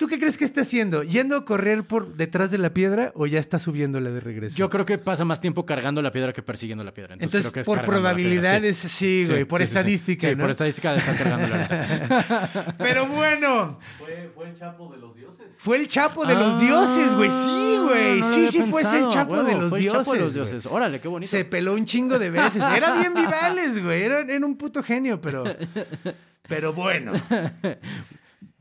¿Tú qué crees que está haciendo? ¿Yendo a correr por detrás de la piedra o ya está subiéndole de regreso? Yo creo que pasa más tiempo cargando la piedra que persiguiendo la piedra. Entonces, Entonces, creo que es por probabilidades, sí. sí, güey, por sí, sí, sí. estadística, Sí, ¿no? por estadística de estar cargando la Pero bueno, Fue, fue el chapo de los dioses. fue el Chapo de los Ah, dioses, güey. Sí, güey. no sí, sí, fue ese el Chapo huevo, de los fue el dioses. Chapo de los güey. dioses. Órale, qué bonito. Se peló un chingo de veces. Era bien vivales, güey. Era, era un puto genio, pero. Pero bueno.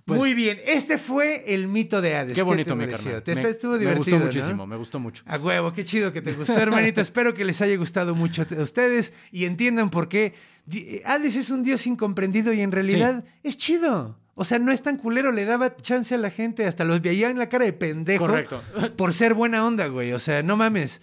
Pues- Muy bien. Este fue el mito de Hades. Qué bonito, mi carnal. Te, me, estuvo me divertido. gustó ¿no? muchísimo, me gustó mucho. A huevo, qué chido que te gustó, hermanito. Espero que les haya gustado mucho a ustedes y entiendan por qué Di- Hades es un dios incomprendido y en realidad es chido. O sea, no es tan culero, le daba chance a la gente, hasta los veía en la cara de pendejo Correcto. por ser buena onda, güey. O sea, no mames.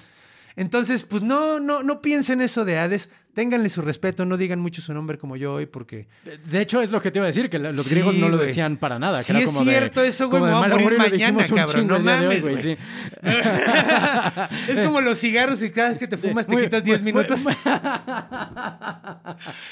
Entonces, pues no, no, no piensen eso de Hades. Ténganle su respeto, no digan mucho su nombre como yo hoy, porque De- De hecho, es lo que te iba a decir, que la- los Sí, griegos no lo decían para nada. que Sí era es de- cierto eso, güey, me voy a morir mañana, cabrón, no mames, güey, sí. es como los cigarros y cada vez que te fumas te quitas 10 muy- minutos. muy-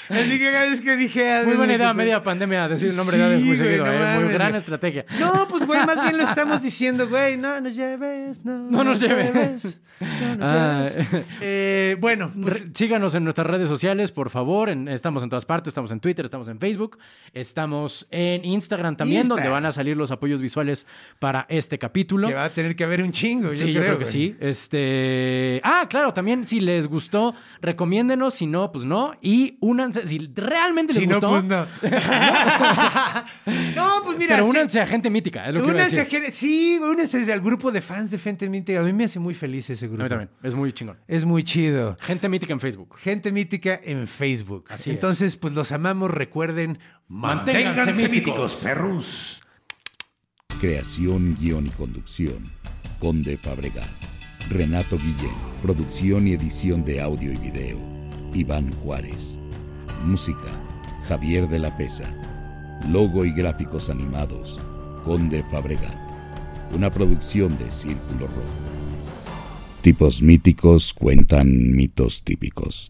Así que cada vez que dije Muy buena idea, media pandemia, decir el nombre de Hades muy seguido, eh, Muy gran estrategia. No, pues güey, más bien lo estamos diciendo, güey, no nos lleves, no, No nos lleves. no nos Ah, lleves. Eh, bueno, pues Síganos en nuestras redes sociales, por favor. en- estamos en todas partes. Estamos en Twitter, estamos en Facebook, estamos en Instagram también, Insta. donde van a salir los apoyos visuales para este capítulo. que va a tener que haber un chingo, yo sí, yo creo que güey. sí. Este. Ah, claro, también si les gustó, recomiéndenos. Si no, pues no. Y únanse. Si realmente les Si no, gustó. pues no. no, pues mira, pero sí. únanse a gente mítica, es lo que a Únanse a gente- sí, únanse al grupo de fans de Fente Mítica. A mí me hace muy feliz ese A grupo. mí también. Es muy chingón. Es muy chido. Gente mítica en Facebook. Gente mítica en Facebook. Así es. Entonces, pues los amamos. Recuerden, Manténganse manténganse míticos. míticos, perrus. Creación, guion y conducción. Conde Fabregat. Renato Guillén. Producción y edición de audio y video. Iván Juárez. Música. Javier de la Pesa. Logo y gráficos animados. Conde Fabregat. Una producción de Círculo Rojo. Tipos míticos cuentan mitos típicos.